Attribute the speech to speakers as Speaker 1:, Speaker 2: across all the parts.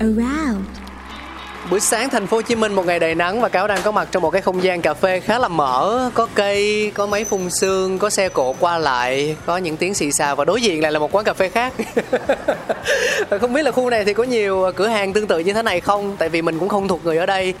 Speaker 1: Around
Speaker 2: Buổi sáng thành phố Hồ Chí Minh một ngày đầy nắng và cáo đang có mặt trong một cái không gian cà phê khá là mở, có cây, có máy phun sương, có xe cộ qua lại, có những tiếng xì xào và đối diện lại là một quán cà phê khác. không biết là khu này thì có nhiều cửa hàng tương tự như thế này không? Tại vì mình cũng không thuộc người ở đây.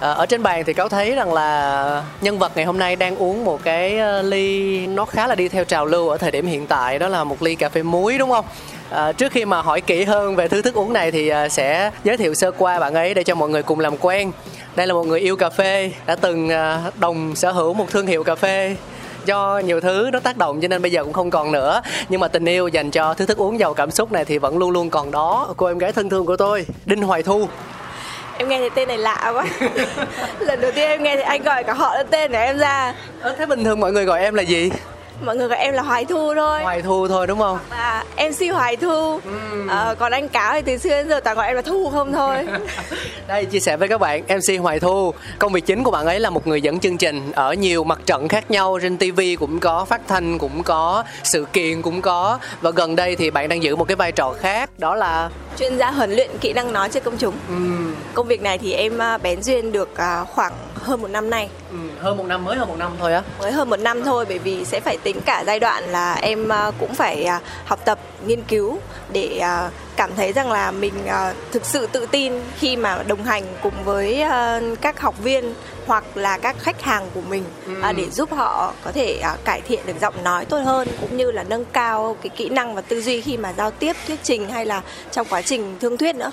Speaker 2: À, ở trên bàn thì cáo thấy rằng là nhân vật ngày hôm nay đang uống một cái ờ, ly nó khá là đi theo trào lưu ở thời điểm hiện tại đó là một ly cà phê muối đúng không? À, trước khi mà hỏi kỹ hơn về thứ thức uống này thì à, sẽ giới thiệu sơ qua bạn ấy để cho mọi người cùng làm quen. Đây là một người yêu cà phê, đã từng à, đồng sở hữu một thương hiệu cà phê do nhiều thứ nó tác động cho nên bây giờ cũng không còn nữa. Nhưng mà tình yêu dành cho thứ thức uống giàu cảm xúc này thì vẫn luôn luôn còn đó. Cô em gái thân thương của tôi đinh hoài thu.
Speaker 3: Em nghe thấy tên này lạ quá. Lần đầu tiên em nghe thấy anh gọi cả họ lẫn tên của em ra.
Speaker 2: Ờ, thế bình thường mọi người gọi em là gì
Speaker 3: mọi người gọi em là hoài thu thôi.
Speaker 2: Hoài thu thôi đúng không?
Speaker 3: À, mc hoài thu. Ờ, còn anh cáo thì từ xưa đến giờ toàn gọi em là thu không thôi.
Speaker 2: Đây chia sẻ với các bạn MC Hoài Thu. Công việc chính của bạn ấy là một người dẫn chương trình Ở nhiều mặt trận khác nhau Trên TV cũng có, phát thanh cũng có Sự kiện cũng có. Và gần đây thì bạn đang giữ một cái vai trò khác Đó là
Speaker 3: chuyên gia huấn luyện kỹ năng nói trước công chúng.
Speaker 2: Ừm,
Speaker 3: công việc này thì em à, bén duyên được à, khoảng hơn một năm nay.
Speaker 2: Ừm, Hơn một năm mới hơn một năm thôi á.
Speaker 3: Mới hơn một năm thôi bởi vì sẽ phải tính cả giai đoạn là em à, cũng phải à, học tập nghiên cứu để à, cảm thấy rằng là mình thực sự tự tin khi mà đồng hành cùng với các học viên hoặc là các khách hàng của mình à, để giúp họ có thể cải thiện được giọng nói tốt hơn cũng như là nâng cao cái kỹ năng và tư duy khi mà giao tiếp thuyết trình hay là trong quá trình thương thuyết nữa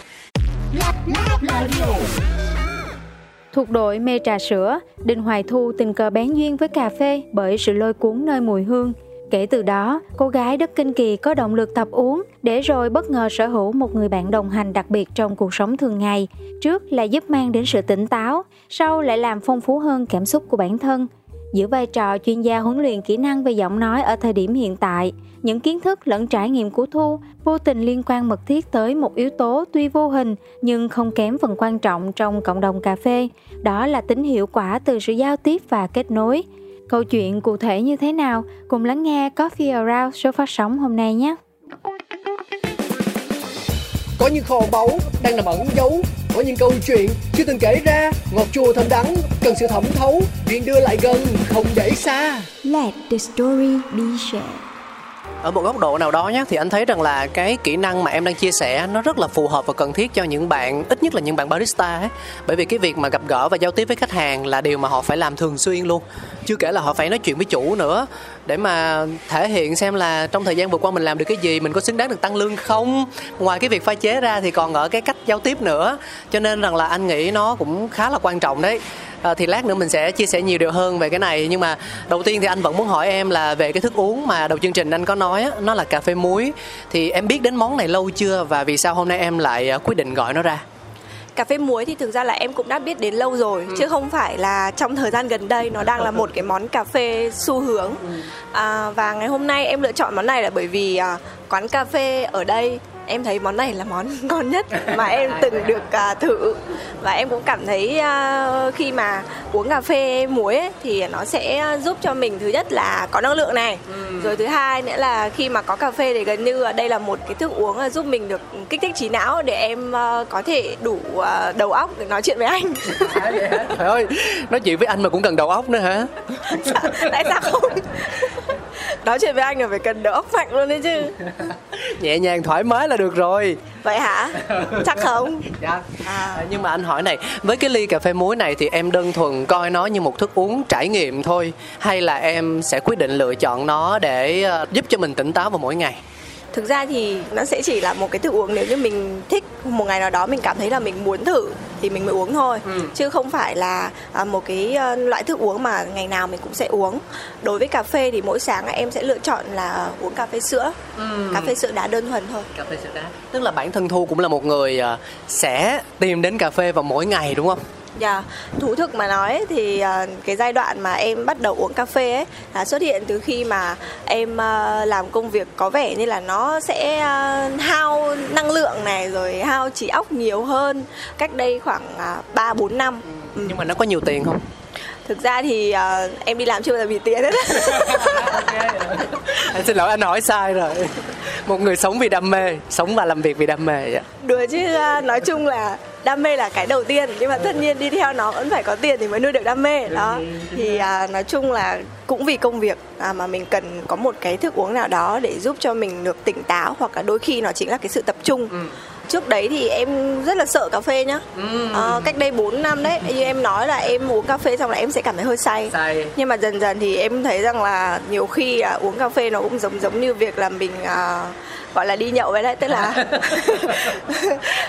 Speaker 4: Thuộc đội mê trà sữa, Đinh Hoài Thu tình cờ bén duyên với cà phê bởi sự lôi cuốn nơi mùi hương. Kể từ đó, cô gái đất Kinh Kỳ có động lực tập uống để rồi bất ngờ sở hữu một người bạn đồng hành đặc biệt trong cuộc sống thường ngày. Trước là giúp mang đến sự tỉnh táo, sau lại làm phong phú hơn cảm xúc của bản thân. Giữ vai trò chuyên gia huấn luyện kỹ năng về giọng nói ở thời điểm hiện tại, những kiến thức lẫn trải nghiệm của Thu vô tình liên quan mật thiết tới một yếu tố tuy vô hình nhưng không kém phần quan trọng trong cộng đồng cà phê, đó là tính hiệu quả từ sự giao tiếp và kết nối. Câu chuyện cụ thể như thế nào? Cùng lắng nghe Coffee Around số phát sóng hôm nay nhé!
Speaker 2: Có những kho báu đang nằm ẩn giấu có những câu chuyện chưa từng kể ra. Ngọt chua thơm đắng cần sự thẩm thấu. Chuyện đưa lại gần không để xa.
Speaker 1: Let the story be shared.
Speaker 2: Ở một góc độ nào đó nhé thì anh thấy rằng là cái kỹ năng mà em đang chia sẻ nó rất là phù hợp và cần thiết cho những bạn ít nhất là những bạn barista ấy. Bởi vì cái việc mà gặp gỡ và giao tiếp với khách hàng là điều mà họ phải làm thường xuyên luôn. Chưa kể là họ phải nói chuyện với chủ nữa để mà thể hiện xem là trong thời gian vừa qua mình làm được cái gì mình có xứng đáng được tăng lương không? Ngoài cái việc pha chế ra thì còn ở cái cách giao tiếp nữa. Cho nên rằng là anh nghĩ nó cũng khá là quan trọng đấy. À, thì lát nữa mình sẽ chia sẻ nhiều điều hơn về cái này. Nhưng mà đầu tiên thì anh vẫn muốn hỏi em là về cái thức uống mà đầu chương trình anh có nói á, nó là cà phê muối. Thì em biết đến món này lâu chưa và vì sao hôm nay em lại à, quyết định gọi nó ra?
Speaker 3: Cà phê muối thì thực ra là em cũng đã biết đến lâu rồi chứ không phải là trong thời gian gần đây nó đang là một cái món cà phê xu hướng. À, và ngày hôm nay em lựa chọn món này là bởi vì à, quán cà phê ở đây em thấy món này là món ngon nhất mà em từng được à, thử. Và em cũng cảm thấy à, khi mà uống cà phê muối ấy, thì nó sẽ giúp cho mình thứ nhất là có năng lượng này. Rồi thứ hai nữa là khi mà có cà phê thì gần như đây là một cái thức uống là giúp mình được kích thích trí não để em à, có thể đủ à, đầu óc để nói chuyện với anh.
Speaker 2: Trời ơi nói chuyện với anh mà cũng cần đầu óc nữa hả?
Speaker 3: Tại sao không nói chuyện với anh là phải cần đầu óc mạnh luôn đấy chứ.
Speaker 2: Nhẹ nhàng thoải mái là được rồi.
Speaker 3: Vậy hả? Chắc không?
Speaker 2: Dạ. À. nhưng mà anh hỏi này với cái ly cà phê muối này thì em đơn thuần coi nó như một thức uống trải nghiệm thôi hay là em sẽ quyết định lựa chọn nó để ờ, giúp cho mình tỉnh táo vào mỗi ngày
Speaker 3: thực ra thì nó sẽ chỉ là một cái thức uống nếu như mình thích. Một ngày nào đó mình cảm thấy là mình muốn thử thì mình mới uống thôi. Ừ. chứ không phải là à, một cái ờ, loại thức uống mà ngày nào mình cũng sẽ uống. Đối với cà phê thì mỗi sáng em sẽ lựa chọn là uống cà phê sữa. Ừ. cà phê sữa đá đơn thuần thôi.
Speaker 2: Cà phê sữa đá. Tức là bản thân thu cũng là một người ờ, sẽ tìm đến cà phê vào mỗi ngày đúng không
Speaker 3: Dạ, yeah. thú thực mà nói thì uh, cái giai đoạn mà em bắt đầu uống cà phê ấy là xuất hiện từ khi mà em uh, làm công việc có vẻ như là nó sẽ uh, hao năng lượng này rồi hao trí óc nhiều hơn cách đây khoảng ba uh, bốn năm.
Speaker 2: Ừ. Nhưng mà nó có nhiều tiền không?
Speaker 3: thực ra thì uh, em đi làm chưa bao giờ vì tiền hết
Speaker 2: anh xin lỗi anh hỏi sai rồi một người sống vì đam mê sống và làm việc vì đam mê vậy
Speaker 3: đùa chứ uh, nói chung là đam mê là cái đầu tiên nhưng mà tất nhiên đi theo nó vẫn phải có tiền thì mới nuôi được đam mê đó. Thì à, nói chung là cũng vì công việc à, mà mình cần có một cái thức uống nào đó để giúp cho mình được tỉnh táo hoặc là đôi khi nó chính là cái sự tập trung. Ừ trước đấy thì em rất là sợ cà phê nhá ừ. à, cách đây 4 năm đấy như em nói là em uống cà phê xong là em sẽ cảm thấy hơi say. say nhưng mà dần dần thì em thấy rằng là nhiều khi à, uống cà phê nó cũng giống giống như việc là mình à, gọi là đi nhậu vậy đấy tức là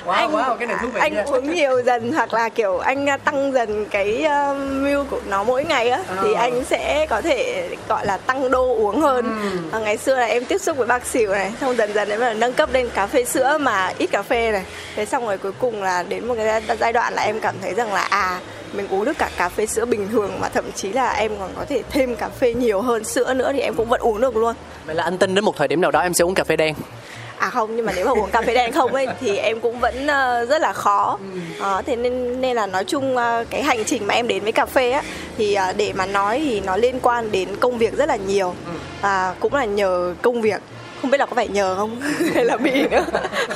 Speaker 2: wow, anh wow, cái này thú vị
Speaker 3: anh nha. uống nhiều dần hoặc là kiểu anh à, tăng dần cái uh, meal của nó mỗi ngày á oh. thì anh sẽ có thể gọi là tăng đô uống hơn à, ngày xưa là em tiếp xúc với bác xỉu này xong dần dần em là nâng cấp lên cà phê sữa mà ít cà phê này thế xong rồi cuối cùng là đến một cái giai đoạn là em cảm thấy rằng là à mình uống được cả cà phê sữa bình thường mà thậm chí là em còn có thể thêm cà phê nhiều hơn sữa nữa thì em cũng vẫn uống được luôn.
Speaker 2: Vậy là anh tin đến một thời điểm nào đó em sẽ uống cà phê đen?
Speaker 3: À không nhưng mà nếu mà uống cà phê đen không ấy thì em cũng vẫn uh, rất là khó. Uh, thế nên nên là nói chung uh, cái hành trình mà em đến với cà phê á thì uh, để mà nói thì nó liên quan đến công việc rất là nhiều. Và uh, cũng là nhờ công việc không biết là có phải nhờ không? Hay là bị nữa?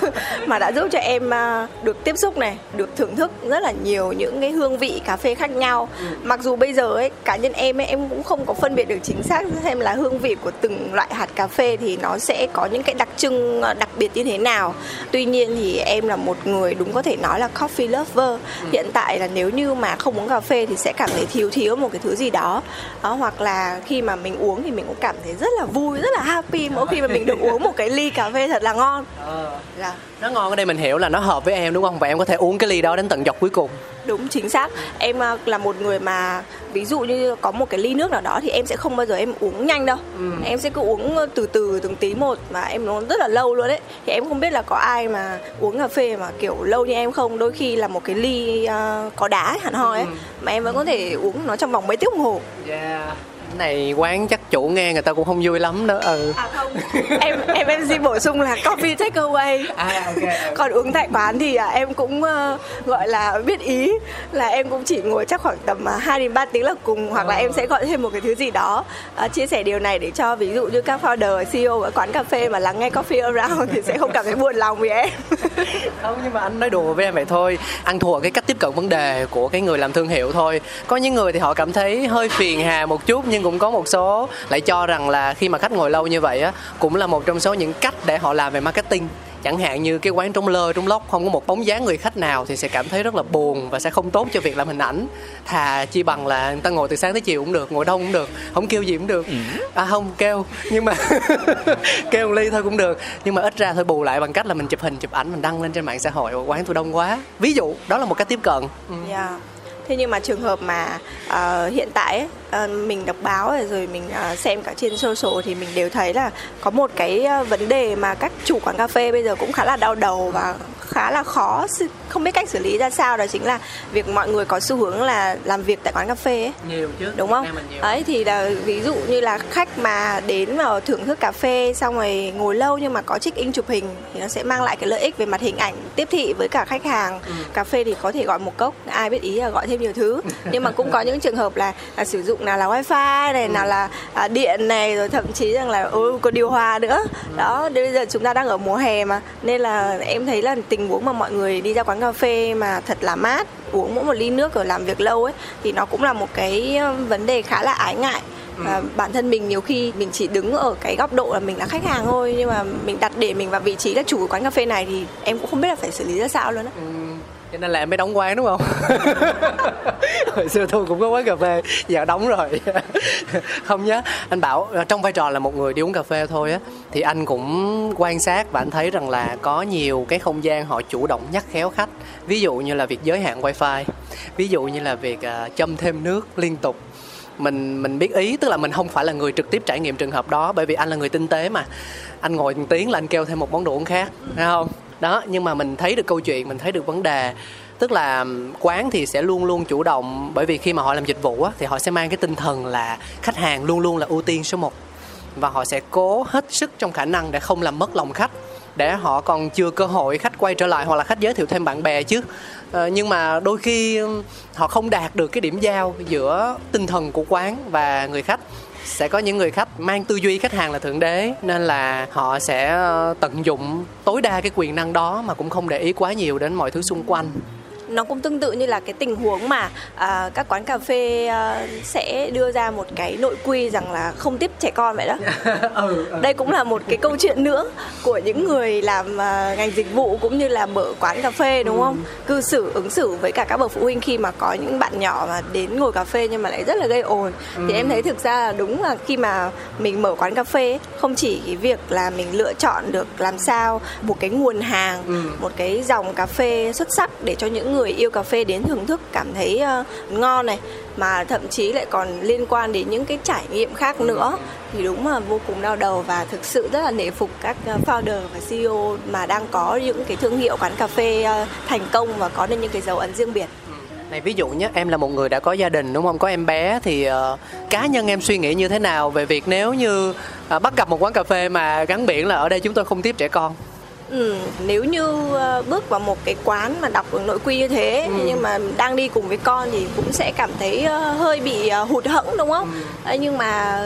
Speaker 3: Mà đã giúp cho em à, được tiếp xúc này được thưởng thức rất là nhiều những cái hương vị cà phê khác nhau. Ừ. mặc dù bây giờ ấy cá nhân em ấy em cũng không có phân biệt được chính xác xem là hương vị của từng loại hạt cà phê thì nó sẽ có những cái đặc trưng à, đặc biệt như thế nào. Tuy nhiên thì em là một người đúng có thể nói là coffee lover. Ừ. hiện tại là nếu như mà không uống cà phê thì sẽ cảm thấy thiếu thiếu một cái thứ gì đó, đó hoặc là khi mà mình uống thì mình cũng cảm thấy rất là vui rất là happy. Mỗi khi mà mình được được uống một cái ly cà phê thật là ngon. Ờ.
Speaker 2: dạ. nó ngon ở đây mình hiểu là nó hợp với em đúng không? Và em có thể uống cái ly đó đến tận dọc cuối cùng.
Speaker 3: Đúng chính xác. Em à, là một người mà ví dụ như có một cái ly nước nào đó thì em sẽ không bao giờ em uống nhanh đâu. Ừ. em sẽ cứ uống từ từ từng tí một mà em uống rất là lâu luôn đấy thì em không biết là có ai mà uống cà phê mà kiểu lâu như em không. Đôi khi là một cái ly uh, có đá hẳn hoi ấy ừ. mà em vẫn có thể uống nó trong vòng mấy tiếng đồng hồ.
Speaker 2: Yeah này quán chắc chủ nghe người ta cũng không vui lắm đó ừ.
Speaker 3: À không em em em xin bổ sung là coffee take away. À, okay, okay. còn uống tại quán thì à, em cũng uh, gọi là biết ý là em cũng chỉ ngồi chắc khoảng tầm uh, 2 đến 3 tiếng là cùng hoặc là em sẽ gọi thêm một cái thứ gì đó uh, chia sẻ điều này để cho ví dụ như các founder CEO ở quán cà phê mà lắng nghe coffee around thì sẽ không cảm thấy buồn lòng vì em.
Speaker 2: Không nhưng mà anh nói đùa với em vậy thôi. Ăn thua cái cách tiếp cận vấn đề của cái người làm thương hiệu thôi. Có những người thì họ cảm thấy hơi phiền hà một chút nhưng cũng có một số lại cho rằng là khi mà khách ngồi lâu như vậy á cũng là một trong số những cách để họ làm về marketing. Chẳng hạn như cái quán trống lơ trống lóc không có một bóng dáng người khách nào thì sẽ cảm thấy rất là buồn và sẽ không tốt cho việc làm hình ảnh. Thà chi bằng là người ta ngồi từ sáng tới chiều cũng được ngồi đông cũng được không kêu gì cũng được. Ừ. à không kêu nhưng mà kêu một ly thôi cũng được. Nhưng mà ít ra thôi bù lại bằng cách là mình chụp hình chụp ảnh mình đăng lên trên mạng xã hội quán tôi đông quá. Ví dụ đó là một cách tiếp cận.
Speaker 3: Ừ. yeah thế nhưng mà trường hợp mà uh, hiện tại ấy, uh, mình đọc báo rồi, rồi mình uh, xem cả trên social thì mình đều thấy là có một cái uh, vấn đề mà các chủ quán cà phê bây giờ cũng khá là đau đầu và khá là khó không biết cách xử lý ra sao. Đó chính là việc mọi người có xu hướng là làm việc tại quán cà phê ấy.
Speaker 2: nhiều chứ
Speaker 3: đúng không? đấy thì là ví dụ như là khách mà đến vào thưởng thức cà phê xong rồi ngồi lâu nhưng mà có check in chụp hình thì nó sẽ mang lại cái lợi ích về mặt hình ảnh tiếp thị với cả khách hàng. Ừ. cà phê thì có thể gọi một cốc ai biết ý là gọi thêm nhiều thứ. Nhưng mà cũng có những trường hợp là, là sử dụng nào là wifi này ừ. nào là à, điện này rồi thậm chí rằng là ừ, có điều hòa nữa. Ừ. đó bây giờ chúng ta đang ở mùa hè mà nên là em thấy là tình huống mà mọi người đi ra quán cà phê mà thật là mát uống mỗi một ly nước rồi làm việc lâu ấy thì nó cũng là một cái vấn đề khá là ái ngại. Và bản thân mình nhiều khi mình chỉ đứng ở cái góc độ là mình là khách hàng thôi nhưng mà mình đặt để mình vào vị trí là chủ của quán cà phê này thì em cũng không biết là phải xử lý ra sao luôn á
Speaker 2: cho nên là em mới đóng quán đúng không? Hồi xưa thu cũng có quán cà phê giờ đóng rồi. Không nhá anh bảo ờ, trong vai trò là một người đi uống cà phê thôi á thì anh cũng quan sát và anh thấy rằng là có nhiều cái không gian họ chủ động nhắc khéo khách. Ví dụ như là việc giới hạn wifi ví dụ như là việc uh, châm thêm nước liên tục. Mình mình biết ý tức là mình không phải là người trực tiếp trải nghiệm trường hợp đó bởi vì anh là người tinh tế mà. Anh ngồi một tiếng là anh kêu thêm một món đồ uống khác thấy không đó nhưng mà mình thấy được câu chuyện mình thấy được vấn đề. Tức là quán thì sẽ luôn luôn chủ động bởi vì khi mà họ làm dịch vụ á, thì họ sẽ mang cái tinh thần là khách hàng luôn luôn là ưu tiên số 1 và họ sẽ cố hết sức trong khả năng để không làm mất lòng khách để họ còn chưa cơ hội khách quay trở lại hoặc là khách giới thiệu thêm bạn bè chứ. Ờ, nhưng mà đôi khi họ không đạt được cái điểm giao giữa tinh thần của quán và người khách sẽ có những người khách mang tư duy khách hàng là thượng đế, nên là họ sẽ ờ, tận dụng tối đa cái quyền năng đó mà cũng không để ý quá nhiều đến mọi thứ xung quanh
Speaker 3: nó cũng tương tự như là cái tình huống mà à, các quán cà phê à, sẽ đưa ra một cái nội quy rằng là không tiếp trẻ con vậy đó ừ, ừ. đây cũng là một cái câu chuyện nữa của những người làm à, ngành dịch vụ cũng như là mở quán cà phê đúng ừ. không cư xử ứng xử với cả các bậc phụ huynh khi mà có những bạn nhỏ mà đến ngồi cà phê nhưng mà lại rất là gây ồn ừ. thì em thấy thực ra là đúng là khi mà mình mở quán cà phê không chỉ cái việc là mình lựa chọn được làm sao một cái nguồn hàng ừ. một cái dòng cà phê xuất sắc để cho những người yêu cà phê đến thưởng thức cảm thấy uh, ngon này mà thậm chí lại còn liên quan đến những cái trải nghiệm khác nữa thì đúng là vô cùng đau đầu và thực sự rất là nể phục các ờ, founder và CEO mà đang có những cái thương hiệu quán cà phê uh, thành công và có được những cái dấu ấn riêng biệt.
Speaker 2: Này ví dụ nhé em là một người đã có gia đình đúng không? Có em bé thì uh, cá nhân em suy nghĩ như thế nào về việc nếu như uh, bắt gặp một quán cà phê mà gắn biển là ở đây chúng tôi không tiếp trẻ con?
Speaker 3: Ừ, nếu như ờ, bước vào một cái quán mà đọc nội quy như thế ừ. nhưng mà đang đi cùng với con thì cũng sẽ cảm thấy ờ, hơi bị ờ, hụt hẫng đúng không? Ừ. Nhưng mà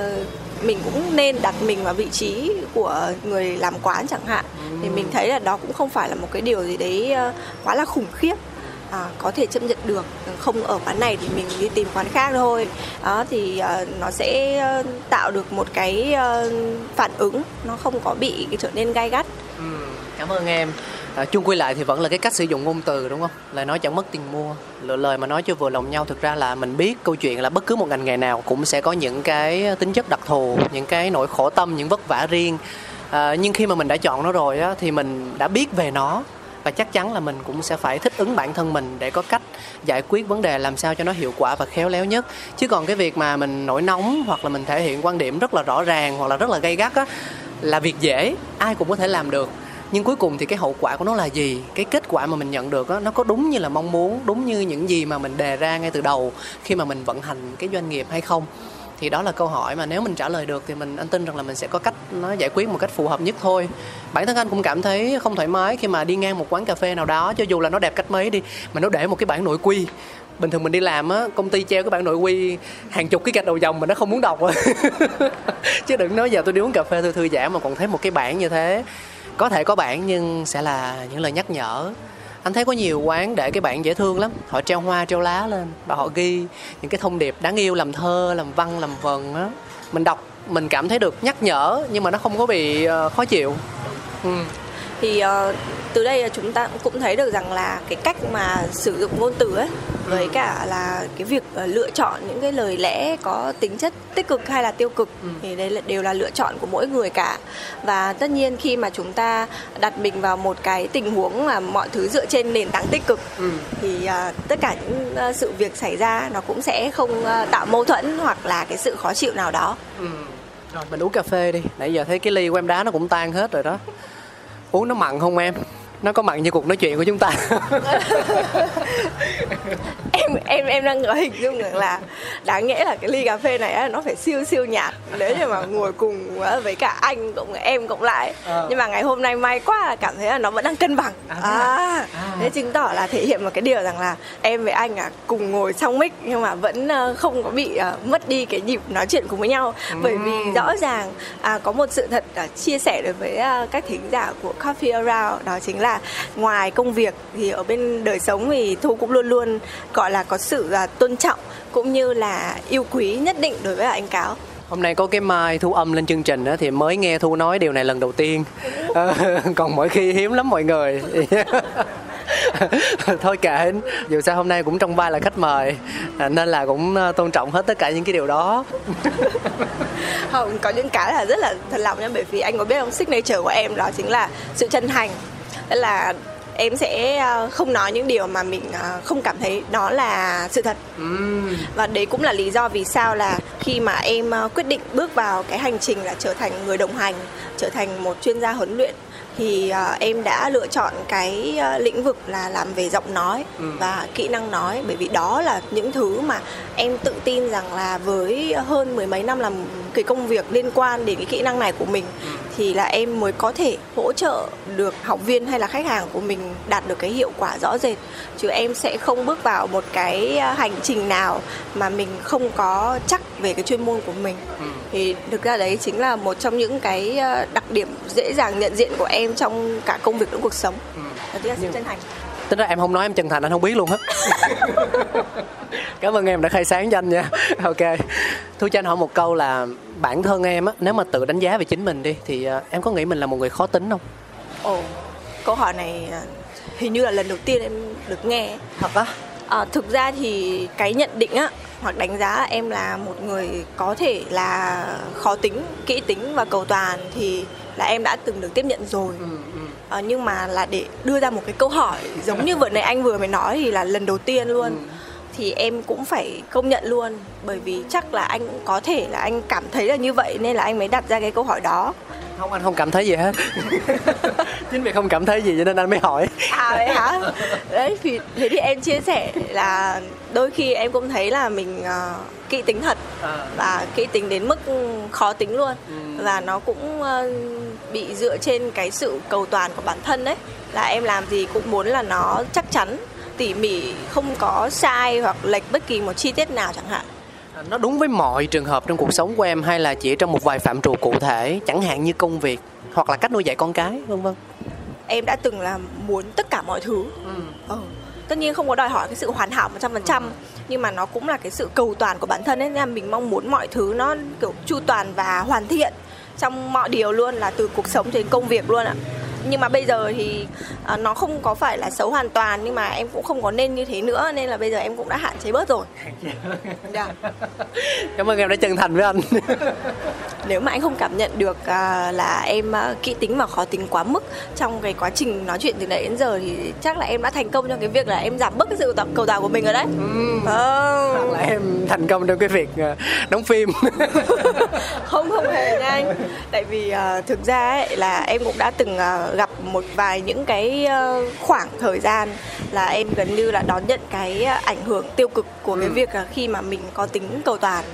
Speaker 3: mình cũng nên đặt mình vào vị trí của người làm quán chẳng hạn ừ. thì mình thấy là đó cũng không phải là một cái điều gì đấy quá là khủng khiếp à, có thể chấp nhận được không ở quán này thì mình đi tìm quán khác thôi đó thì nó sẽ tạo được một cái phản ứng nó không có bị trở nên gai gắt
Speaker 2: ừ cảm ơn em. À, chung quy lại thì vẫn là cái cách sử dụng ngôn từ đúng không? Lời nói chẳng mất tiền mua. Lựa lời mà nói cho vừa lòng nhau thực ra là mình biết câu chuyện là bất cứ một ngành nghề nào cũng sẽ có những cái tính chất đặc thù những cái nỗi khổ tâm những vất vả riêng. À, nhưng khi mà mình đã chọn nó rồi á, thì mình đã biết về nó và chắc chắn là mình cũng sẽ phải thích ứng bản thân mình để có cách giải quyết vấn đề làm sao cho nó hiệu quả và khéo léo nhất. Chứ còn cái việc mà mình nổi nóng hoặc là mình thể hiện quan điểm rất là rõ ràng hoặc là rất là gay gắt á là việc dễ ai cũng có thể làm được nhưng cuối cùng thì cái hậu quả của nó là gì? Cái kết quả mà mình nhận được đó, nó có đúng như là mong muốn đúng như những gì mà mình đề ra ngay từ đầu khi mà mình vận hành cái doanh nghiệp hay không? Thì đó là câu hỏi mà nếu mình trả lời được thì mình anh tin rằng là mình sẽ có cách nó giải quyết một cách phù hợp nhất thôi. Bản thân anh cũng cảm thấy không thoải mái khi mà đi ngang một quán cà phê nào đó cho dù là nó đẹp cách mấy đi mà nó để một cái bản nội quy. Bình thường mình đi làm á công ty treo cái bản nội quy hàng chục cái gạch đầu dòng mà nó không muốn đọc rồi chứ đừng nói giờ tôi đi uống cà phê tôi thư giãn mà còn thấy một cái bản như thế có thể có bản nhưng sẽ là những lời nhắc nhở. Anh thấy có nhiều quán để cái bản dễ thương lắm. Họ treo hoa, treo lá lên và họ ghi những cái thông điệp đáng yêu, làm thơ, làm văn, làm vần á. Mình đọc, mình cảm thấy được nhắc nhở, nhưng mà nó không có bị ờ, khó chịu.
Speaker 3: Ừ thì uh, từ đây chúng ta cũng thấy được rằng là cái cách mà sử dụng ngôn từ ấy với ừ. cả là cái việc uh, lựa chọn những cái lời lẽ có tính chất tích cực hay là tiêu cực ừ. thì đây là đều là lựa chọn của mỗi người cả và tất nhiên khi mà chúng ta đặt mình vào một cái tình huống là mọi thứ dựa trên nền tảng tích cực ừ. thì uh, tất cả những sự việc xảy ra nó cũng sẽ không tạo mâu thuẫn hoặc là cái sự khó chịu nào đó ừ.
Speaker 2: rồi mình uống cà phê đi nãy giờ thấy cái ly của em đá nó cũng tan hết rồi đó uống nó mặn không em? Nó có mặn như cuộc nói chuyện của chúng ta
Speaker 3: em em em đang ngỡ hình dung rằng là đáng nghĩa là cái ly cà phê này nó phải siêu siêu nhạt nếu như mà ngồi cùng với cả anh cộng em cộng lại à. nhưng mà ngày hôm nay may quá là cảm thấy là nó vẫn đang cân bằng à, à, à. thế chứng tỏ là thể hiện một cái điều rằng là em với anh à cùng ngồi trong mic nhưng mà vẫn ờ, không có bị uh, mất đi cái nhịp nói chuyện cùng với nhau ừ. bởi vì rõ ràng à, có một sự thật uh, chia sẻ đối với các thính giả của Coffee Around đó chính là ngoài công việc thì ở bên đời sống thì thu cũng luôn luôn gọi là có sự là tôn trọng cũng như là yêu quý nhất định đối với anh cáo.
Speaker 2: Hôm nay có cái mai thu âm lên chương trình đó thì mới nghe thu nói điều này lần đầu tiên. Ờ, còn mỗi khi hiếm lắm mọi người. Thôi kệ dù sao hôm nay cũng trong vai là khách mời à, nên là cũng ờ, tôn trọng hết tất cả những cái điều đó.
Speaker 3: Không có những cái là rất là thật lòng nha bởi vì anh có biết không signature của em đó chính là sự chân thành tức là em sẽ ờ, không nói những điều mà mình ờ, không cảm thấy đó là sự thật. Và đấy cũng là lý do vì sao là khi mà em ờ, quyết định bước vào cái hành trình là trở thành người đồng hành trở thành một chuyên gia huấn luyện thì em đã lựa chọn cái lĩnh vực là làm về giọng nói và kỹ năng nói. Bởi vì đó là những thứ mà em tự tin rằng là với hơn mười mấy năm làm cái công việc liên quan đến cái kỹ năng này của mình thì là em mới có thể hỗ trợ được học viên hay là khách hàng của mình đạt được cái hiệu quả rõ rệt. Chứ em sẽ không bước vào một cái ờ, hành trình nào mà mình không có chắc về cái chuyên môn của mình. Thì thực ra đấy chính là một trong những cái ờ, đặc điểm dễ dàng nhận diện của em trong cả công việc lẫn cuộc sống. Đó chính là sự chân thành
Speaker 2: tính ra em không nói em chân thành anh không biết luôn hết cảm ơn em đã khai sáng cho anh nha. Ok. Thu cho anh hỏi một câu là bản thân em á nếu mà tự đánh giá về chính mình đi thì ờ, em có nghĩ mình là một người khó tính không?
Speaker 3: Ồ câu hỏi này ờ, hình như là lần đầu tiên em được nghe.
Speaker 2: Thật á?
Speaker 3: Ờ, thực ra thì cái nhận định á hoặc đánh giá em là một người có thể là khó tính, kỹ tính và cầu toàn thì là em đã từng được tiếp nhận rồi. Ờ, nhưng mà là để đưa ra một cái câu hỏi giống như vừa nãy anh vừa mới nói thì là lần đầu tiên luôn. Thì em cũng phải công nhận luôn bởi vì chắc là anh cũng có thể là anh cảm thấy là như vậy nên là anh mới đặt ra cái câu hỏi đó.
Speaker 2: Không anh không cảm thấy gì hết. Chính vì không cảm thấy gì cho nên anh mới hỏi.
Speaker 3: À vậy hả? Đấy thì thế thì em chia sẻ là đôi khi em cũng thấy là mình ờ, kỹ tính thật
Speaker 2: À.
Speaker 3: và kỹ tính đến mức khó tính luôn. Và nó cũng ờ, bị dựa trên cái sự cầu toàn của bản thân đấy. Là em làm gì cũng muốn là nó chắc chắn tỉ mỉ không có sai hoặc lệch bất kỳ một chi tiết nào chẳng hạn
Speaker 2: nó đúng với mọi trường hợp trong cuộc sống của em hay là chỉ trong một vài phạm trù cụ thể chẳng hạn như công việc hoặc là cách nuôi dạy con cái vân vân?
Speaker 3: Em đã từng là muốn tất cả mọi thứ. Ừ. tất nhiên không có đòi hỏi cái sự hoàn hảo 100% nhưng mà nó cũng là cái sự cầu toàn của bản thân ấy nên là mình mong muốn mọi thứ nó kiểu chu toàn và hoàn thiện trong mọi điều luôn là từ cuộc sống đến công việc luôn ạ nhưng mà bây giờ thì à, nó không có phải là xấu hoàn toàn nhưng mà em cũng không có nên như thế nữa nên là bây giờ em cũng đã hạn chế bớt rồi. Dạ.
Speaker 2: cảm ơn em đã chân thành với anh.
Speaker 3: Nếu mà anh không cảm nhận được à, là em à, kỹ tính và khó tính quá mức trong cái quá trình nói chuyện từ nãy đến giờ thì chắc là em đã thành công trong cái việc là em giảm bớt cái sự cầu toàn của mình rồi đấy. Ờ.
Speaker 2: hoặc là em thành công trong cái việc ờ, đóng phim.
Speaker 3: Không không hề nha anh. Tại vì à, thực ra ấy, là em cũng đã từng à, gặp một vài những cái à, khoảng thời gian là em gần như là đón nhận cái ảnh hưởng tiêu cực của cái việc là khi mà mình có tính cầu toàn.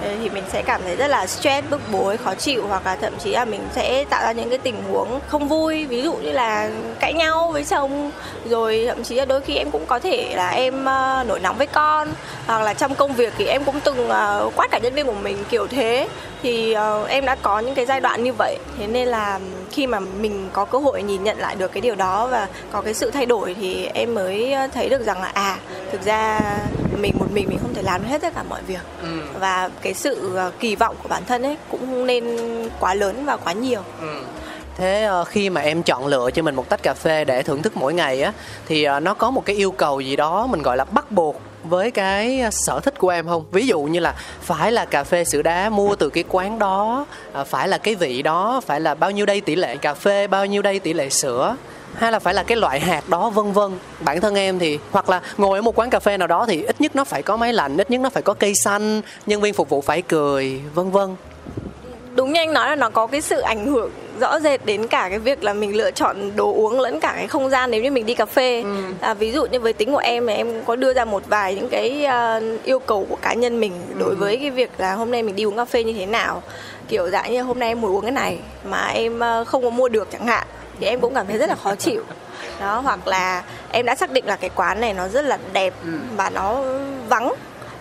Speaker 3: Thế thì mình sẽ cảm thấy rất là stress bức bối khó chịu hoặc là thậm chí là mình sẽ tạo ra những cái tình huống không vui ví dụ như là cãi nhau với chồng rồi thậm chí là đôi khi em cũng có thể là em à, nổi nóng với con hoặc là trong công việc thì em cũng từng à, quát cả nhân viên của mình kiểu thế. Thì ờ, em đã có những cái giai đoạn như vậy. Thế nên là khi mà mình có cơ hội nhìn nhận lại được cái điều đó và có cái sự thay đổi thì em mới thấy được rằng là à thực ra mình một mình mình không thể làm hết tất cả mọi việc. Và cái sự ờ, kỳ vọng của bản thân ấy cũng không nên quá lớn và quá nhiều.
Speaker 2: Thế ờ, khi mà em chọn lựa cho mình một tách cà phê để thưởng thức mỗi ngày á thì ờ, nó có một cái yêu cầu gì đó mình gọi là bắt buộc với cái à, sở thích của em không? Ví dụ như là phải là cà phê sữa đá mua từ cái quán đó à, phải là cái vị đó, phải là bao nhiêu đây tỷ lệ cà phê, bao nhiêu đây tỷ lệ sữa, hay là phải là cái loại hạt đó, vân vân. Bản thân em thì, hoặc là ngồi ở một quán cà phê nào đó thì ít nhất nó phải có máy lạnh, ít nhất nó phải có cây xanh, nhân viên phục vụ phải cười, vân vân.
Speaker 3: Đúng như anh nói là nó có cái sự ảnh hưởng rõ rệt đến cả cái việc là mình lựa chọn đồ uống lẫn cả cái không gian nếu như mình đi cà phê. À, ví dụ như với tính của em thì em có đưa ra một vài những cái à, yêu cầu của cá nhân mình đối với cái việc là hôm nay mình đi uống cà phê như thế nào. Kiểu dạng như hôm nay em muốn uống cái này mà em à, không có mua được chẳng hạn thì em cũng cảm thấy rất là khó chịu. Đó hoặc là em đã xác định là cái quán này nó rất là đẹp và nó vắng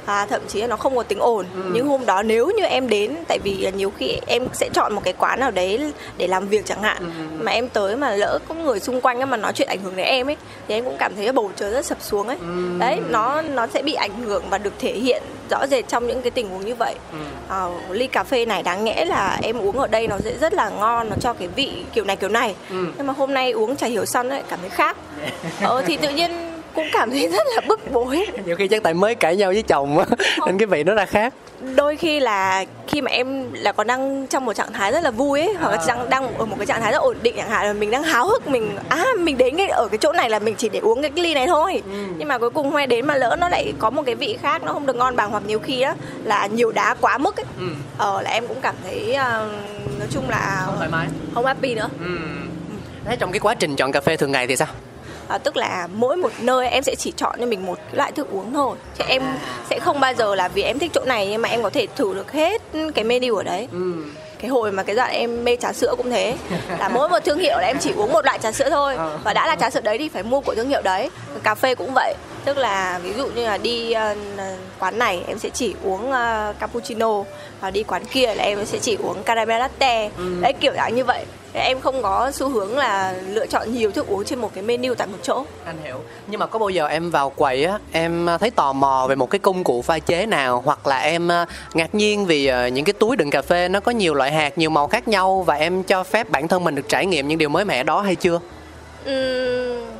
Speaker 3: à, thậm chí là nó không có tiếng ồn ừ. nhưng hôm đó nếu như em đến tại vì nhiều khi em sẽ chọn một cái quán nào đấy để làm việc chẳng hạn ừ. mà em tới mà lỡ có người xung quanh mà nói chuyện ảnh hưởng đến em ấy thì em cũng cảm thấy bầu trời rất sập xuống ấy ừ. đấy nó nó sẽ bị ảnh hưởng và được thể hiện rõ rệt trong những cái tình huống như vậy ừ. à, ly cà phê này đáng nhẽ là em uống ở đây nó sẽ rất là ngon nó cho cái vị kiểu này kiểu này ừ. nhưng mà hôm nay uống trà hiểu xong ấy cảm thấy khác ờ, thì tự nhiên cũng cảm thấy rất là bức bối.
Speaker 2: Nhiều khi chắc tại mới cãi nhau với chồng á nên cái vị nó ra khác.
Speaker 3: Đôi khi là khi mà em là còn đang trong một trạng thái rất là vui ấy hoặc là đang đang ở một cái trạng thái rất ổn định chẳng hạn là mình đang háo hức mình à mình đến cái ở cái chỗ này là mình chỉ để uống cái ly này thôi. Ừ. nhưng mà cuối cùng hôm đến mà lỡ nó lại có một cái vị khác nó không được ngon bằng hoặc nhiều khi á là nhiều đá quá mức ấy. Ừ. ờ là em cũng cảm thấy uh, nói chung là
Speaker 2: không thoải mái.
Speaker 3: không happy nữa. Ừ.
Speaker 2: thế trong cái quá trình chọn cà phê thường ngày thì sao
Speaker 3: à, tức là mỗi một nơi em sẽ chỉ chọn cho mình một loại thức uống thôi. Chứ em sẽ không bao giờ là vì em thích chỗ này nhưng mà em có thể thử được hết cái menu ở đấy. Ừ. Cái hồi mà cái đoạn em mê trà sữa cũng thế. Là mỗi một thương hiệu là em chỉ uống một loại trà sữa thôi. Ờ. và đã là trà sữa đấy thì phải mua của thương hiệu đấy. Cà phê cũng vậy tức là ví dụ như là đi uh, quán này em sẽ chỉ uống uh, cappuccino và đi quán kia là em sẽ chỉ uống caramel latte. Ừ. đấy kiểu dạng như vậy. Em không có xu hướng là lựa chọn nhiều thức uống trên một cái menu tại một chỗ.
Speaker 2: Anh hiểu. Nhưng mà có bao giờ em vào quầy á em thấy tò mò về một cái công cụ pha chế nào? Hoặc là em ngạc nhiên vì những cái túi đựng cà phê nó có nhiều loại hạt nhiều màu khác nhau và em cho phép bản thân mình được trải nghiệm những điều mới mẻ đó hay chưa?
Speaker 3: Uhm,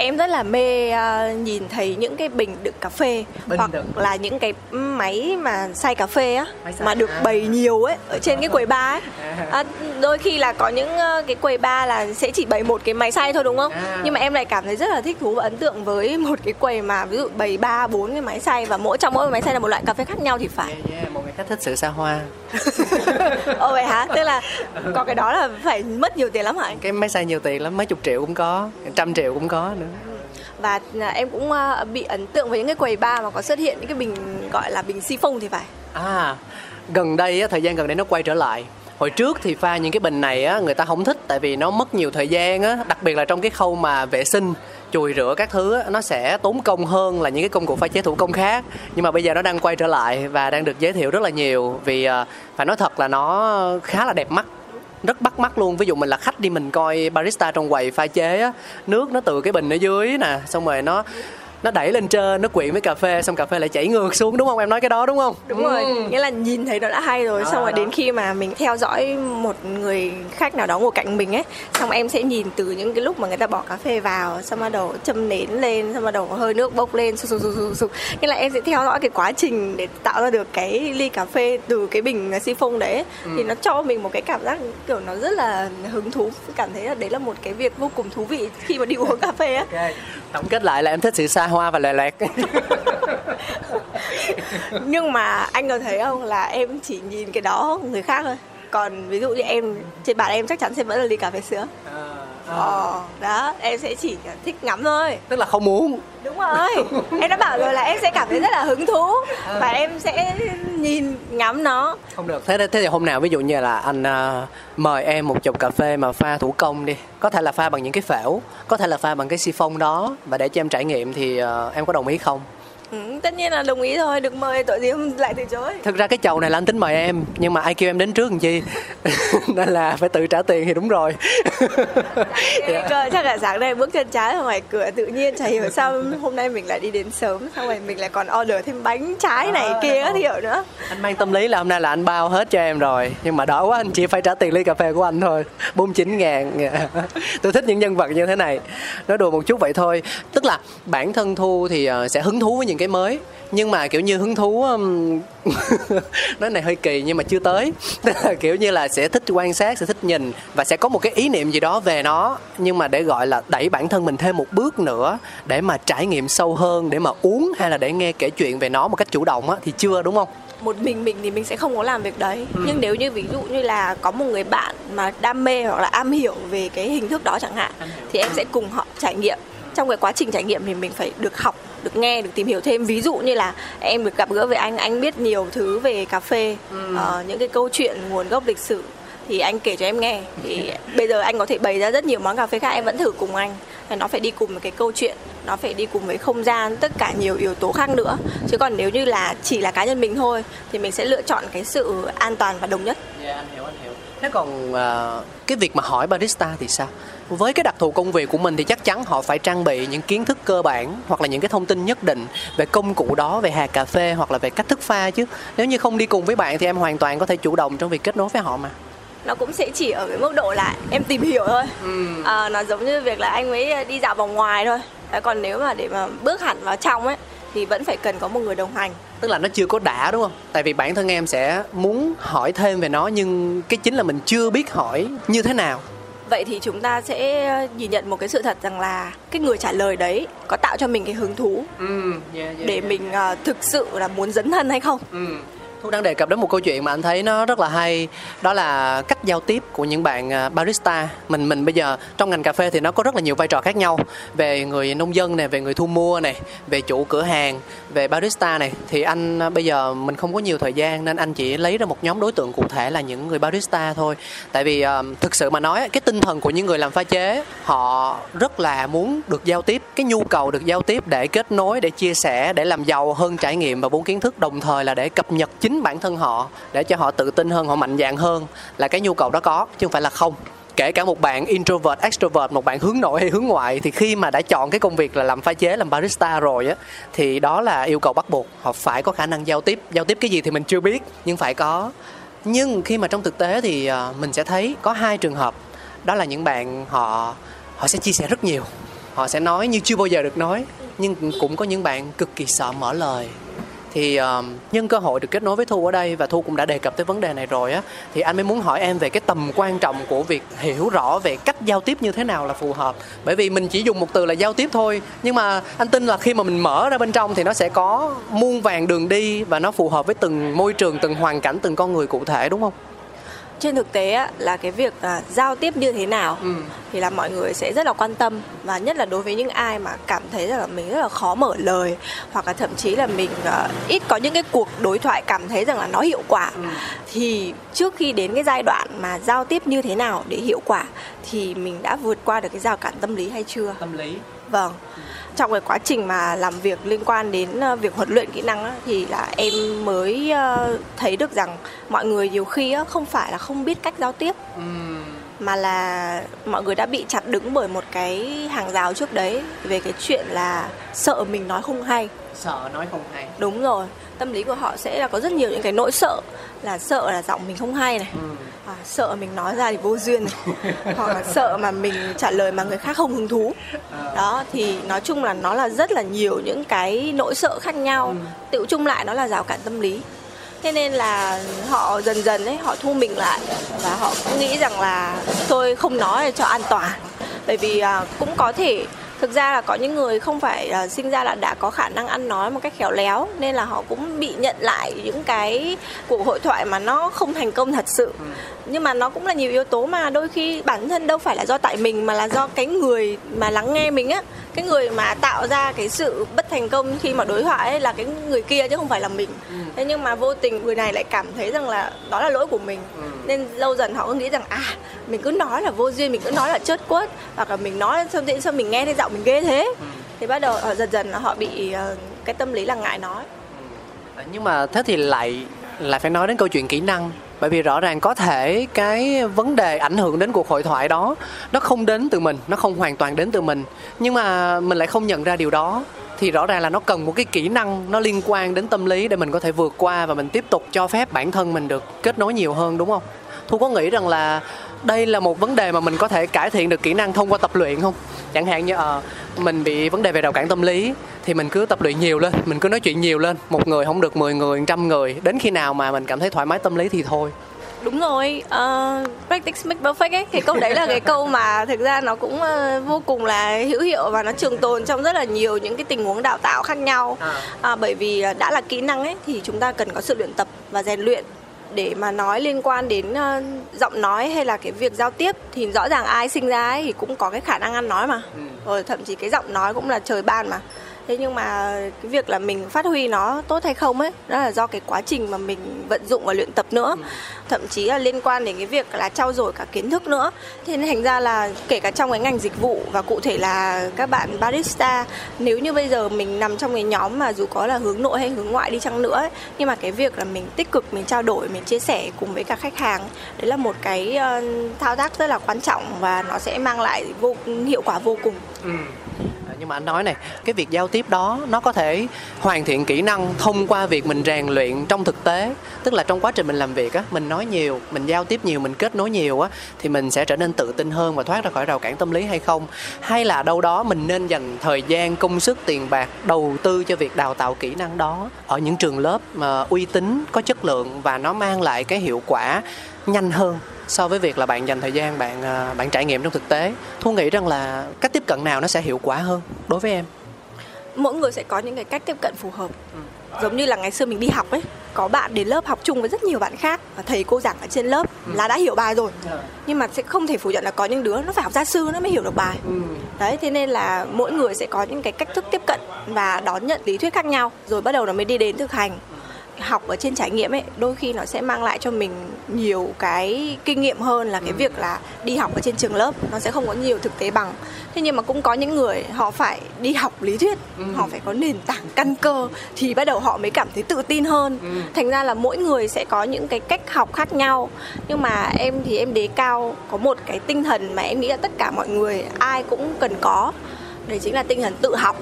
Speaker 3: em rất là mê uh, nhìn thấy những cái bình đựng cà phê bình hoặc đựng. là những cái máy mà xay cà phê á mà được à. bày nhiều ấy ở trên cái quầy bar ấy à, đôi khi là có những uh, cái quầy bar là sẽ chỉ bày một cái máy xay thôi đúng không à. nhưng mà em lại cảm thấy rất là thích thú và ấn tượng với một cái quầy mà ví dụ bày ba bốn cái máy xay và mỗi trong mỗi máy xay là một loại cà phê khác nhau thì phải
Speaker 2: yeah, yeah. một người khách thích sự xa hoa
Speaker 3: ồ vậy hả tức là có cái đó là phải mất nhiều tiền lắm hả
Speaker 2: cái máy xay nhiều tiền lắm mấy chục triệu cũng có trăm triệu cũng có nữa
Speaker 3: và à, em cũng à, bị ấn tượng với những cái quầy bar mà có xuất hiện những cái bình gọi là bình si phông thì phải.
Speaker 2: À gần đây thời gian gần đây nó quay trở lại. Hồi trước thì pha những cái bình này á người ta không thích tại vì nó mất nhiều thời gian á đặc biệt là trong cái khâu mà vệ sinh chùi rửa các thứ á, nó sẽ tốn công hơn là những cái công cụ pha chế thủ công khác. Nhưng mà bây giờ nó đang quay trở lại và đang được giới thiệu rất là nhiều vì à, phải nói thật là nó khá là đẹp mắt rất bắt mắt luôn. Ví dụ mình là khách đi mình coi barista trong quầy pha chế á, nước nó từ cái bình ở dưới nè, xong rồi nó nó đẩy lên trên nó quyện với cà phê xong cà phê lại chảy ngược xuống đúng không em nói cái đó đúng không
Speaker 3: đúng rồi ừ. nghĩa là nhìn thấy nó đã hay rồi đó, xong rồi đó. đến khi mà mình theo dõi một người khách nào đó ngồi cạnh mình ấy xong em sẽ nhìn từ những cái lúc mà người ta bỏ cà phê vào xong bắt đầu châm nến lên xong bắt đầu hơi nước bốc lên sụp sụp sụp sụp nghĩa là em sẽ theo dõi cái quá trình để tạo ra được cái ly cà phê từ cái bình siphon đấy ừ. thì nó cho mình một cái cảm giác kiểu nó rất là hứng thú cảm thấy là đấy là một cái việc vô cùng thú vị khi mà đi uống cà phê á okay.
Speaker 2: tổng kết lại là em thích sự xa hoa và lè lẹt.
Speaker 3: Nhưng mà anh có thấy không là em chỉ nhìn cái đó người khác thôi. Còn ví dụ như em trên bàn em chắc chắn sẽ vẫn là ly cà phê sữa. À. Ờ, đó em sẽ chỉ thích ngắm thôi.
Speaker 2: Tức là không muốn.
Speaker 3: Đúng rồi. Em đã bảo rồi là em sẽ cảm thấy rất là hứng thú à. và em sẽ nhìn ngắm nó.
Speaker 2: Không được. Thế thế thì hôm nào ví dụ như là anh uh, mời em một chục cà phê mà pha thủ công đi. Có thể là pha bằng những cái phễu có thể là pha bằng cái siphon đó. Và để cho em trải nghiệm thì uh, em có đồng ý không
Speaker 3: Ừ, tất nhiên là đồng ý thôi được mời tội gì không lại từ chối.
Speaker 2: Thực ra cái chầu này là anh tính mời em nhưng mà ai kêu em đến trước làm chi? Nên là phải tự trả tiền thì đúng rồi.
Speaker 3: Yeah. cơ chắc là sáng nay bước chân trái ra ngoài cửa tự nhiên chả hiểu sao hôm nay mình lại đi đến sớm xong rồi mình lại còn order thêm bánh trái này à, kia thì hiểu nữa.
Speaker 2: Anh mang tâm lý là hôm nay là anh bao hết cho em rồi nhưng mà đỡ quá anh chỉ phải trả tiền ly cà phê của anh thôi 49 ngàn. Tôi thích những nhân vật như thế này. Nói đùa một chút vậy thôi. Tức là bản thân thu thì ờ, sẽ hứng thú với những cái mới. Nhưng mà kiểu như hứng thú um... nói này hơi kỳ nhưng mà chưa tới. Kiểu như là sẽ thích quan sát sẽ thích nhìn và sẽ có một cái ý niệm gì đó về nó. Nhưng mà để gọi là đẩy bản thân mình thêm một bước nữa để mà trải nghiệm sâu hơn để mà uống hay là để nghe kể chuyện về nó một cách chủ động á thì chưa đúng không?
Speaker 3: Một mình mình thì mình sẽ không có làm việc đấy. Ừ. nhưng nếu như ví dụ như là có một người bạn mà đam mê hoặc là am hiểu về cái hình thức đó chẳng hạn thì em sẽ cùng họ trải nghiệm trong cái quá trình trải nghiệm thì mình phải được học được nghe được tìm hiểu thêm. Ví dụ như là em được gặp gỡ với anh anh biết nhiều thứ về cà phê ừ. uh, những cái câu chuyện nguồn gốc lịch sử thì anh kể cho em nghe. Thì bây giờ anh có thể bày ra rất nhiều món cà phê khác em vẫn thử cùng anh. Nó phải đi cùng một cái câu chuyện nó phải đi cùng với không gian tất cả nhiều yếu tố khác nữa. Chứ còn nếu như là chỉ là cá nhân mình thôi thì mình sẽ lựa chọn cái sự an toàn và đồng nhất.
Speaker 2: Dạ anh hiểu anh hiểu. Thế còn uh, cái việc mà hỏi barista thì sao với cái đặc thù công việc của mình thì chắc chắn họ phải trang bị những kiến thức cơ bản hoặc là những cái thông tin nhất định về công cụ đó về hạt cà phê hoặc là về cách thức pha chứ. Nếu như không đi cùng với bạn thì em hoàn toàn có thể chủ động trong việc kết nối với họ mà.
Speaker 3: Nó cũng sẽ chỉ ở cái mức độ là em tìm hiểu thôi. Ừ. à, nó giống như việc là anh mới đi dạo vòng ngoài thôi. Còn nếu mà để mà bước hẳn vào trong ấy thì vẫn phải cần có một người đồng hành.
Speaker 2: Tức là nó chưa có đã đúng không? Tại vì bản thân em sẽ muốn hỏi thêm về nó nhưng cái chính là mình chưa biết hỏi như thế nào
Speaker 3: vậy thì chúng ta sẽ nhìn nhận một cái sự thật rằng là cái người trả lời đấy có tạo cho mình cái hứng thú ừ, yeah, yeah, để yeah. mình uh, thực sự là muốn dấn thân hay không ừ
Speaker 2: Thu đang đề cập đến một câu chuyện mà anh thấy nó rất là hay. Đó là cách giao tiếp của những bạn à, barista. Mình mình bây giờ trong ngành cà phê thì nó có rất là nhiều vai trò khác nhau. Về người nông dân này về người thu mua này về chủ cửa hàng về barista này thì anh à, bây giờ mình không có nhiều thời gian nên anh chỉ lấy ra một nhóm đối tượng cụ thể là những người barista thôi. Tại vì uh, thực sự mà nói cái tinh thần của những người làm pha chế họ rất là muốn được giao tiếp. Cái nhu cầu được giao tiếp để kết nối để chia sẻ để làm giàu hơn trải nghiệm và vốn kiến thức đồng thời là để cập nhật chính chính bản thân họ để cho họ tự tin hơn, họ mạnh dạn hơn là cái nhu cầu đó có, chứ không phải là không. Kể cả một bạn introvert, extrovert, một bạn hướng nội hay hướng ngoại thì khi mà đã chọn cái công việc là làm pha chế, làm barista rồi á, thì đó là yêu cầu bắt buộc. Họ phải có khả năng giao tiếp. Giao tiếp cái gì thì mình chưa biết, nhưng phải có. Nhưng khi mà trong thực tế thì ờ, mình sẽ thấy có hai trường hợp. Đó là những bạn họ họ sẽ chia sẻ rất nhiều. Họ sẽ nói như chưa bao giờ được nói, nhưng cũng có những bạn cực kỳ sợ mở lời thì um, nhân cơ hội được kết nối với thu ở đây và thu cũng đã đề cập tới vấn đề này rồi á thì anh mới muốn hỏi em về cái tầm quan trọng của việc hiểu rõ về cách giao tiếp như thế nào là phù hợp. Bởi vì mình chỉ dùng một từ là giao tiếp thôi nhưng mà anh tin là khi mà mình mở ra bên trong thì nó sẽ có muôn vàng đường đi và nó phù hợp với từng môi trường từng hoàn cảnh từng con người cụ thể đúng không?
Speaker 3: Trên thực tế á, là cái việc à, giao tiếp như thế nào ừ. thì là mọi người sẽ rất là quan tâm và nhất là đối với những ai mà cảm thấy là mình rất là khó mở lời hoặc là thậm chí là mình à, ít có những cái cuộc đối thoại cảm thấy rằng là nó hiệu quả ừ. thì trước khi đến cái giai đoạn mà giao tiếp như thế nào để hiệu quả thì mình đã vượt qua được cái rào cản tâm lý hay chưa
Speaker 2: tâm lý
Speaker 3: vâng. Trong cái quá trình mà làm việc liên quan đến ờ, việc huấn luyện kỹ năng thì là em mới ờ, thấy được rằng mọi người nhiều khi không phải là không biết cách giao tiếp. Mà là mọi người đã bị chặt đứng bởi một cái hàng rào trước đấy về cái chuyện là sợ mình nói không hay.
Speaker 2: Sợ nói không hay.
Speaker 3: Đúng rồi tâm lý của họ sẽ là có rất nhiều những cái nỗi sợ là sợ là giọng mình không hay này ừ. à, sợ mình nói ra thì vô duyên này hoặc là sợ mà mình trả lời mà người khác không hứng thú ờ. đó thì nói chung là nó là rất là nhiều những cái nỗi sợ khác nhau ừ. tự chung lại nó là rào cản tâm lý thế nên là họ dần dần ấy họ thu mình lại và họ cũng nghĩ rằng là tôi không nói cho an toàn bởi vì à, cũng có thể thực ra là có những người không phải uh, sinh ra là đã có khả năng ăn nói một cách khéo léo nên là họ cũng bị nhận lại những cái cuộc hội thoại mà nó không thành công thật sự ừ. nhưng mà nó cũng là nhiều yếu tố mà đôi khi bản thân đâu phải là do tại mình mà là do cái người mà lắng nghe mình á cái người mà tạo ra cái sự bất thành công khi mà đối thoại ấy là cái người kia chứ không phải là mình ừ. thế nhưng mà vô tình người này lại cảm thấy rằng là đó là lỗi của mình ừ. nên lâu dần họ cứ nghĩ rằng à mình cứ nói là vô duyên mình cứ nói là chớt quất hoặc là mình nói sao tự sao mình nghe thấy giọng mình ghê thế ừ. thì bắt đầu họ dần dần họ bị uh, cái tâm lý là ngại nói
Speaker 2: ừ. nhưng mà thế thì lại lại phải nói đến câu chuyện kỹ năng bởi vì rõ ràng có thể cái vấn đề ảnh hưởng đến cuộc hội thoại đó, nó không đến từ mình, nó không hoàn toàn đến từ mình. Nhưng mà mình lại không nhận ra điều đó. Thì rõ ràng là nó cần một cái kỹ năng, nó liên quan đến tâm lý để mình có thể vượt qua và mình tiếp tục cho phép bản thân mình được kết nối nhiều hơn, đúng không? Thu có nghĩ rằng là đây là một vấn đề mà mình có thể cải thiện được kỹ năng thông qua tập luyện không? Chẳng hạn như uh, mình bị vấn đề về rào cản tâm lý thì mình cứ tập luyện nhiều lên mình cứ nói chuyện nhiều lên. Một người không được 10 người trăm người đến khi nào mà mình cảm thấy thoải mái tâm lý thì thôi.
Speaker 3: Đúng rồi uh, practice make perfect ấy. Thì câu đấy là cái câu mà thực ra nó cũng uh, vô cùng là hữu hiệu và nó trường tồn trong rất là nhiều những cái tình huống đào tạo khác nhau. À. Uh, bởi vì đã là kỹ năng ấy thì chúng ta cần có sự luyện tập và rèn luyện để mà nói liên quan đến uh, giọng nói hay là cái việc giao tiếp thì rõ ràng ai sinh ra ấy thì cũng có cái khả năng ăn nói mà ừ. rồi thậm chí cái giọng nói cũng là trời ban mà thế nhưng mà cái việc là mình phát huy nó tốt hay không ấy đó là do cái quá trình mà mình vận dụng và luyện tập nữa. Thậm chí là liên quan đến cái việc là trau dồi cả kiến thức nữa. Thế nên thành ra là kể cả trong cái ngành dịch vụ và cụ thể là các bạn barista nếu như bây giờ mình nằm trong cái nhóm mà dù có là hướng nội hay hướng ngoại đi chăng nữa ấy, nhưng mà cái việc là mình tích cực mình trao đổi mình chia sẻ cùng với cả khách hàng đấy là một cái uh, thao tác rất là quan trọng và nó sẽ mang lại vô hiệu quả vô cùng.
Speaker 2: Ừ. Nhưng mà anh nói này, cái việc giao tiếp đó nó có thể hoàn thiện kỹ năng thông qua việc mình rèn luyện trong thực tế. Tức là trong quá trình mình làm việc á, mình nói nhiều, mình giao tiếp nhiều, mình kết nối nhiều á, thì mình sẽ trở nên tự tin hơn và thoát ra khỏi rào cản tâm lý hay không? Hay là đâu đó mình nên dành thời gian, công sức, tiền bạc đầu tư cho việc đào tạo kỹ năng đó? Ở những trường lớp mà uy tín, có chất lượng và nó mang lại cái hiệu quả nhanh hơn so với việc là bạn dành thời gian bạn à, bạn trải nghiệm trong thực tế thu nghĩ rằng là cách tiếp cận nào nó sẽ hiệu quả hơn đối với em?
Speaker 3: Mỗi người sẽ có những cái cách tiếp cận phù hợp. Giống như là ngày xưa mình đi học ấy có bạn đến lớp học chung với rất nhiều bạn khác và thầy cô giảng ở trên lớp là đã hiểu bài rồi. Nhưng mà sẽ không thể phủ nhận là có những đứa nó phải học gia sư nó mới hiểu được bài. Đấy thế nên là mỗi người sẽ có những cái cách thức tiếp cận và đón nhận lý thuyết khác nhau rồi bắt đầu nó mới đi đến thực hành học ở trên trải nghiệm ấy đôi khi nó sẽ mang lại cho mình nhiều cái kinh nghiệm hơn là cái việc là đi học ở trên trường lớp. Nó sẽ không có nhiều thực tế bằng. Thế nhưng mà cũng có những người họ phải đi học lý thuyết họ phải có nền tảng căn cơ thì bắt đầu họ mới cảm thấy tự tin hơn. Thành ra là mỗi người sẽ có những cái cách học khác nhau. Nhưng mà em thì em đề cao có một cái tinh thần mà em nghĩ là tất cả mọi người ai cũng cần có. Đấy chính là tinh thần tự học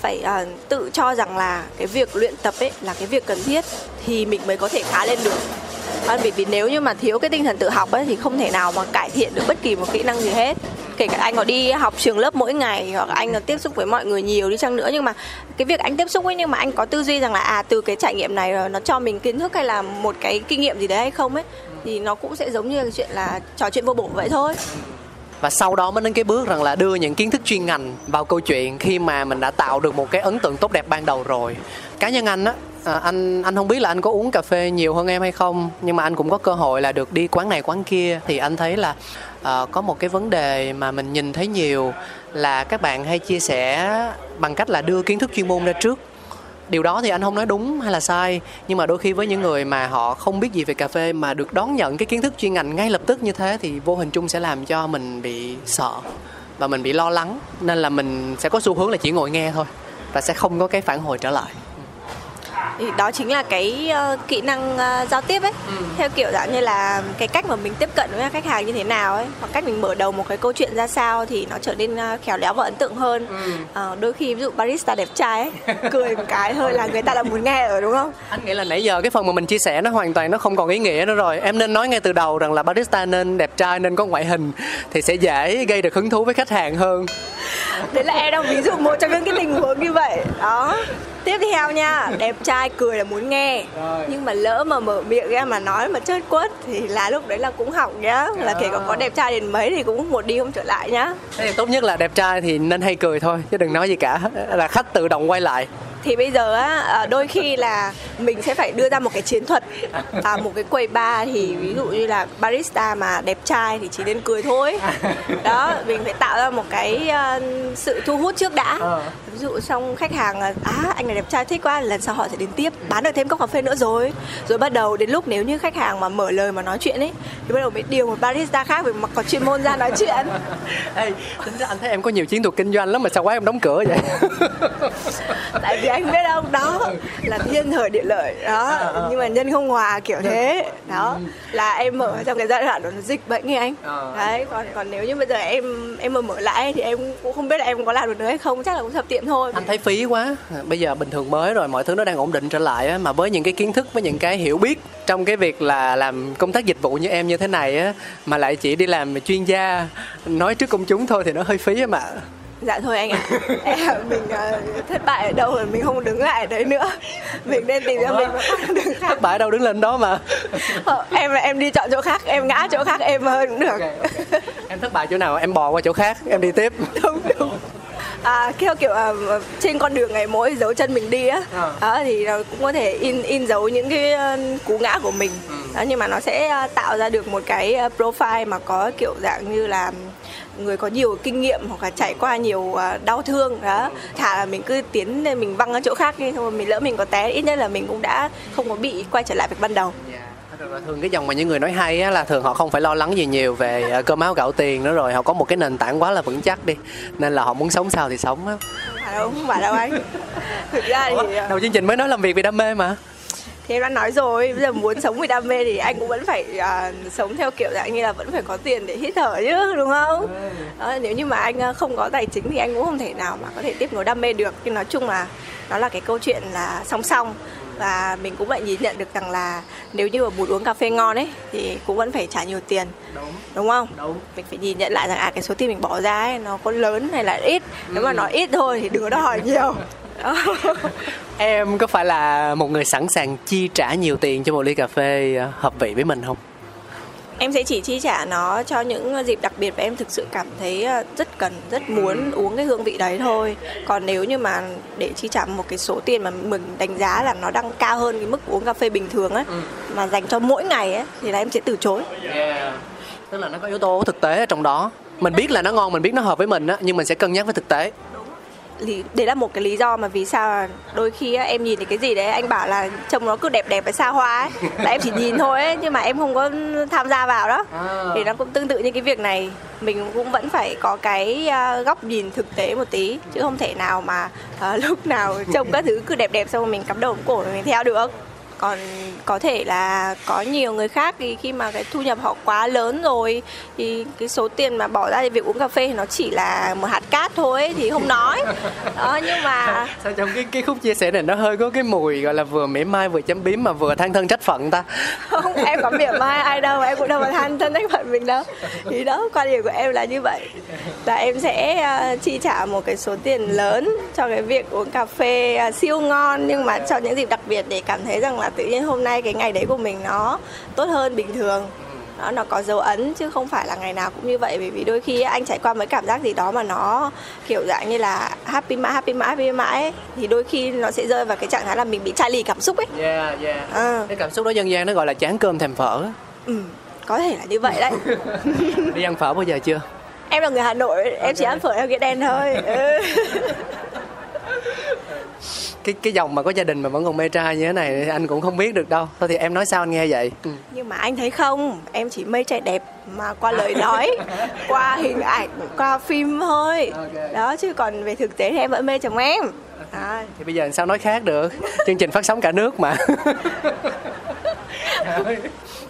Speaker 3: phải uh, tự cho rằng là cái việc luyện tập ấy là cái việc cần thiết thì mình mới có thể khá lên được. Ờ, à, bởi vì nếu như mà thiếu cái tinh thần tự học ấy thì không thể nào mà cải thiện được bất kỳ một kỹ năng gì hết. Kể cả anh có đi học trường lớp mỗi ngày hoặc anh có tiếp xúc với mọi người nhiều đi chăng nữa nhưng mà cái việc anh tiếp xúc ấy nhưng mà anh có tư duy rằng là à từ cái trải nghiệm này nó cho mình kiến thức hay là một cái kinh nghiệm gì đấy hay không ấy thì nó cũng sẽ giống như cái chuyện là trò chuyện vô bổ vậy thôi
Speaker 2: và sau đó mới đến cái bước rằng là đưa những kiến thức chuyên ngành vào câu chuyện khi mà mình đã tạo được một cái ấn tượng tốt đẹp ban đầu rồi. Cá nhân anh á à, anh anh không biết là anh có uống cà phê nhiều hơn em hay không nhưng mà anh cũng có cơ hội là được đi quán này quán kia. Thì anh thấy là à, có một cái vấn đề mà mình nhìn thấy nhiều là các bạn hay chia sẻ bằng cách là đưa kiến thức chuyên môn ra trước điều đó thì anh không nói đúng hay là sai, nhưng mà đôi khi với những người mà họ không biết gì về cà phê mà được đón nhận cái kiến thức chuyên ngành ngay lập tức như thế thì vô hình chung sẽ làm cho mình bị sợ và mình bị lo lắng. Nên là mình sẽ có xu hướng là chỉ ngồi nghe thôi và sẽ không có cái phản hồi trở lại
Speaker 3: thì đó chính là cái uh, kỹ năng uh, giao tiếp ấy. Ừ. theo kiểu dạng như là cái cách mà mình tiếp cận với khách hàng như thế nào ấy hoặc cách mình mở đầu một cái câu chuyện ra sao thì nó trở nên uh, khéo léo và ấn tượng hơn. Ừ. uh, đôi khi ví dụ barista đẹp trai ấy cười một cái thôi là người ta đã muốn nghe rồi đúng không?
Speaker 2: Anh nghĩ là nãy giờ cái phần mà mình chia sẻ nó hoàn toàn nó không còn ý nghĩa nữa rồi. Em nên nói ngay từ đầu rằng là barista nên đẹp trai nên có ngoại hình thì sẽ dễ gây được hứng thú với khách hàng hơn.
Speaker 3: Đấy là em đang ví dụ một trong những cái tình huống như vậy. Đó tiếp theo nha đẹp trai cười là muốn nghe. Rồi. nhưng mà lỡ mà mở miệng ra mà nói mà chết quất thì là lúc đấy là cũng hỏng nhá. Là kể cả có đẹp trai đến mấy thì cũng một đi không trở lại nhá.
Speaker 2: Thế thì tốt nhất là đẹp trai thì nên hay cười thôi chứ đừng nói gì cả. Là khách tự động quay lại
Speaker 3: thì bây giờ á à, đôi khi là mình sẽ phải đưa ra một cái chiến thuật à, một cái quầy bar thì ví dụ như là barista mà đẹp trai thì chỉ nên cười thôi. Đó mình phải tạo ra một cái uh, sự thu hút trước đã. Ờ. ví dụ xong khách hàng à anh này đẹp trai thích quá. Lần sau họ sẽ đến tiếp bán được thêm cốc cà phê nữa rồi. Rồi bắt đầu đến lúc nếu như khách hàng mà mở lời mà nói chuyện ấy thì bắt đầu mới điều một barista khác về mặt có chuyên môn ra nói chuyện.
Speaker 2: Ê, tính ra anh thấy em có nhiều chiến thuật kinh doanh lắm mà sao quán em đóng cửa vậy?
Speaker 3: Tại vì anh biết không? Đó là thiên thời địa lợi. Đó à, à. nhưng mà nhân không hòa kiểu thế. đó là em mở trong cái giai đoạn đó dịch bệnh như anh. À. đấy còn còn nếu như bây giờ em em mà mở lại thì em cũng không biết là em có làm được nữa hay không. Chắc là cũng thập tiệm thôi.
Speaker 2: Anh thấy phí quá. Bây giờ bình thường mới rồi mọi thứ nó đang ổn định trở lại á mà với những cái kiến thức với những cái hiểu biết trong cái việc là làm công tác dịch vụ như em như thế này á mà lại chỉ đi làm chuyên gia nói trước công chúng thôi thì nó hơi phí mà
Speaker 3: dạ thôi anh ạ à. mình uh, thất bại ở đâu rồi mình không đứng lại ở đấy nữa mình nên tìm ra mình
Speaker 2: đường khác thất bại đâu đứng lên đó mà
Speaker 3: ờ, em em đi chọn chỗ khác em ngã chỗ khác em hơn cũng được okay,
Speaker 2: okay. em thất bại chỗ nào em bò qua chỗ khác em đi tiếp
Speaker 3: đúng đúng à, theo kiểu uh, trên con đường ngày mỗi dấu chân mình đi á à. đó thì cũng có thể in in dấu những cái cú ngã của mình ừ. đó nhưng mà nó sẽ tạo ra được một cái profile mà có kiểu dạng như là người có nhiều kinh nghiệm hoặc là trải qua nhiều à, đau thương đó thà là mình cứ tiến lên mình văng ở chỗ khác đi thôi mình lỡ mình có té ít nhất là mình cũng đã không có bị quay trở lại việc ban đầu.
Speaker 2: Thường cái dòng mà những người nói hay á, là thường họ không phải lo lắng gì nhiều về ờ, cơm áo gạo tiền nữa rồi họ có một cái nền tảng quá là vững chắc đi nên là họ muốn sống sao thì sống á.
Speaker 3: Không phải đâu không phải đâu anh. Thực ra thì à,
Speaker 2: đầu chương trình mới nói làm việc vì đam mê mà
Speaker 3: thì em đã nói rồi bây giờ muốn sống vì đam mê thì anh cũng vẫn phải uh, sống theo kiểu dạng như là vẫn phải có tiền để hít thở chứ đúng không? Đó, nếu như mà anh à, không có tài chính thì anh cũng không thể nào mà có thể tiếp nối đam mê được. Nhưng nói chung là nó là cái câu chuyện là song song. Và mình cũng vậy nhìn nhận được rằng là nếu như mà muốn uống cà phê ngon ấy thì cũng vẫn phải trả nhiều tiền.
Speaker 2: Đúng.
Speaker 3: Đúng không?
Speaker 2: Đúng.
Speaker 3: Mình phải nhìn nhận lại rằng à cái số tiền mình bỏ ra ấy nó có lớn hay là ít? Nếu mà nói ít thôi thì đừng có đòi hỏi nhiều. Đó.
Speaker 2: em có phải là một người sẵn sàng chi trả nhiều tiền cho một ly cà phê ờ, hợp vị với mình không?
Speaker 3: Em sẽ chỉ chi trả nó cho những dịp đặc biệt và em thực sự cảm thấy ờ, rất cần rất muốn uống cái hương vị đấy thôi. Còn nếu như mà để chi trả một cái số tiền mà mình đánh giá là nó đang cao hơn cái mức uống cà phê bình thường ấy mà dành cho mỗi ngày ấy thì là em sẽ từ chối.
Speaker 2: Yeah. tức là nó có yếu tố thực tế ở trong đó. Mình biết là nó ngon mình biết nó hợp với mình á nhưng mình sẽ cân nhắc với thực tế
Speaker 3: lý đấy là một cái lý do mà vì sao đôi khi em nhìn thấy cái gì đấy anh bảo là trông nó cứ đẹp đẹp và xa hoa ấy. Là em chỉ nhìn thôi ấy nhưng mà em không có tham gia vào đó. Thì nó cũng tương tự như cái việc này. Mình cũng vẫn phải có cái à, góc nhìn thực tế một tí chứ không thể nào mà à, lúc nào trông các thứ cứ đẹp đẹp xong rồi mình cắm đầu cổ rồi mình theo được còn có thể là có nhiều người khác thì khi mà cái thu nhập họ quá lớn rồi thì cái số tiền mà bỏ ra cho việc uống cà phê thì nó chỉ là một hạt cát thôi ấy, thì không nói. Đó nhưng mà
Speaker 2: sao trong cái cái khúc chia sẻ này nó hơi có cái mùi gọi là vừa mỉa mai vừa chấm biếm mà vừa than thân trách phận ta?
Speaker 3: Không em có mỉa mai ai đâu em cũng đâu mà than thân trách phận mình đâu. Thì đó quan điểm của em là như vậy. Là em sẽ uh, chi trả một cái số tiền lớn cho cái việc uống cà phê uh, siêu ngon nhưng mà cho những dịp đặc biệt để cảm thấy rằng là tự nhiên hôm nay cái ngày đấy của mình nó tốt hơn bình thường. Nó nó có dấu ấn chứ không phải là ngày nào cũng như vậy. Bởi vì đôi khi anh trải qua mấy cảm giác gì đó mà nó kiểu dạng như là happy mãi happy mãi happy mãi ấy, thì đôi khi nó sẽ rơi vào cái trạng thái là mình bị chai lì cảm xúc ấy.
Speaker 2: Yeah yeah.
Speaker 3: À,
Speaker 2: cái cảm xúc đó dân gian nó gọi là chán cơm thèm phở.
Speaker 3: Ừ, có thể là như vậy đấy.
Speaker 2: Đi ăn phở bao giờ chưa?
Speaker 3: Em là người hà nội em chỉ ăn phở theo nghĩa đen thôi. Ừ.
Speaker 2: cái cái dòng mà có gia đình mà vẫn còn mê trai như thế này anh cũng không biết được đâu. Thôi thì em nói sao anh nghe vậy? Ừ.
Speaker 3: nhưng mà anh thấy không em chỉ mê trai đẹp mà qua lời nói qua hình ảnh qua phim thôi.
Speaker 2: Ok.
Speaker 3: đó chứ còn về thực tế thì em vẫn mê chồng em. À,
Speaker 2: thì bây giờ sao nói khác được? Chương trình phát sóng cả nước mà.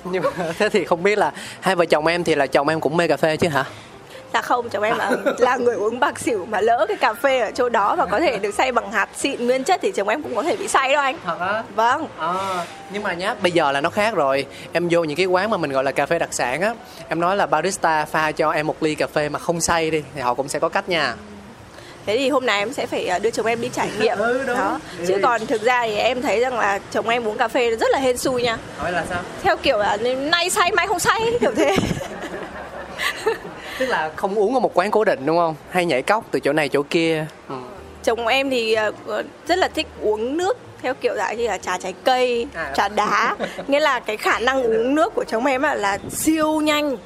Speaker 2: Nhưng mà thế thì không biết là hai vợ chồng em thì là chồng em cũng mê cà phê chứ hả
Speaker 3: Dạ không, chồng em là là người uống bạc xỉu mà lỡ cái cà phê ở chỗ đó và có thể được xay bằng hạt xịn nguyên chất thì chồng em cũng có thể bị say đó anh.
Speaker 2: thật á
Speaker 3: Vâng.
Speaker 2: À, nhưng mà nhá bây giờ là nó khác rồi em vô những cái quán mà mình gọi là cà phê đặc sản á em nói là barista pha cho em một ly cà phê mà không say đi thì họ cũng sẽ có cách nha
Speaker 3: Thế thì hôm nay em sẽ phải à, đưa chồng em đi trải nghiệm.
Speaker 2: Ừ, đúng.
Speaker 3: Đó. Chứ
Speaker 2: đi.
Speaker 3: còn thực ra thì em thấy rằng là chồng em uống cà phê rất là hên xui nha.
Speaker 2: hỏi là sao
Speaker 3: Theo kiểu là nay say mai không say kiểu thế.
Speaker 2: tức là không uống ở một quán cố định đúng không? Hay nhảy cóc từ chỗ này chỗ kia? Ừ.
Speaker 3: chồng em thì à, rất là thích uống nước theo kiểu dạng như là trà trái cây,
Speaker 2: À.
Speaker 3: trà đá. Nghĩa là cái khả năng uống nước của chồng em là, là siêu nhanh.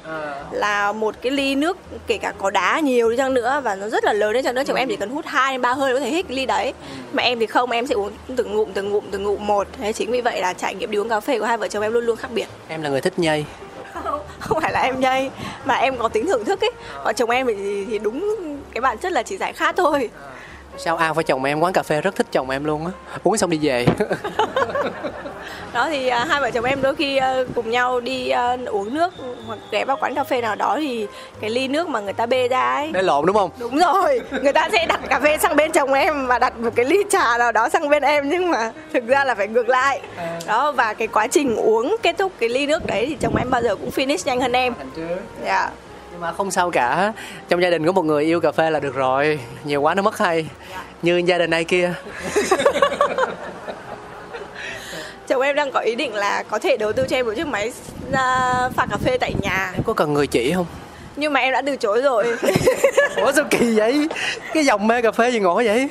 Speaker 3: là một cái ly nước kể cả có đá nhiều đi chăng nữa và nó rất là lớn đi chăng nữa chồng em chỉ cần hút hai ba hơi có thể hít cái ly đấy. Mà em thì không em sẽ uống từng ngụm từng ngụm từng ngụm một. Thế chính vì vậy là trải nghiệm đi uống cà phê của hai vợ chồng em luôn luôn khác biệt.
Speaker 2: Em là người thích nhây
Speaker 3: không, không phải là em nhây mà em có tính thưởng thức ấy. Còn chồng em thì, thì đúng cái bản chất là chỉ giải khát thôi.
Speaker 2: Sao ao phải chồng em quán cà phê rất thích chồng em luôn á. Uống xong đi về
Speaker 3: đó thì à, hai vợ chồng em đôi khi à, cùng nhau đi à, uống nước hoặc ghé vào quán cà phê nào đó thì cái ly nước mà người ta bê ra ấy
Speaker 2: để lộn đúng không?
Speaker 3: Đúng rồi, người ta sẽ đặt cà phê sang bên chồng em và đặt một cái ly trà nào đó sang bên em nhưng mà thực ra là phải ngược lại. Đó và cái quá trình uống kết thúc cái ly nước đấy thì chồng em bao giờ cũng finish nhanh hơn em. Dạ.
Speaker 2: nhưng mà không sao cả. Trong gia đình có một người yêu cà phê là được rồi. Nhiều quá nó mất hay. Như gia đình này kia
Speaker 3: Chồng em đang có ý định là có thể đầu tư cho em một chiếc máy à, pha cà phê tại nhà.
Speaker 2: Em có cần người chỉ không?
Speaker 3: Nhưng mà em đã từ chối rồi.
Speaker 2: ủa sao kỳ vậy? Cái dòng mê cà phê gì ngộ vậy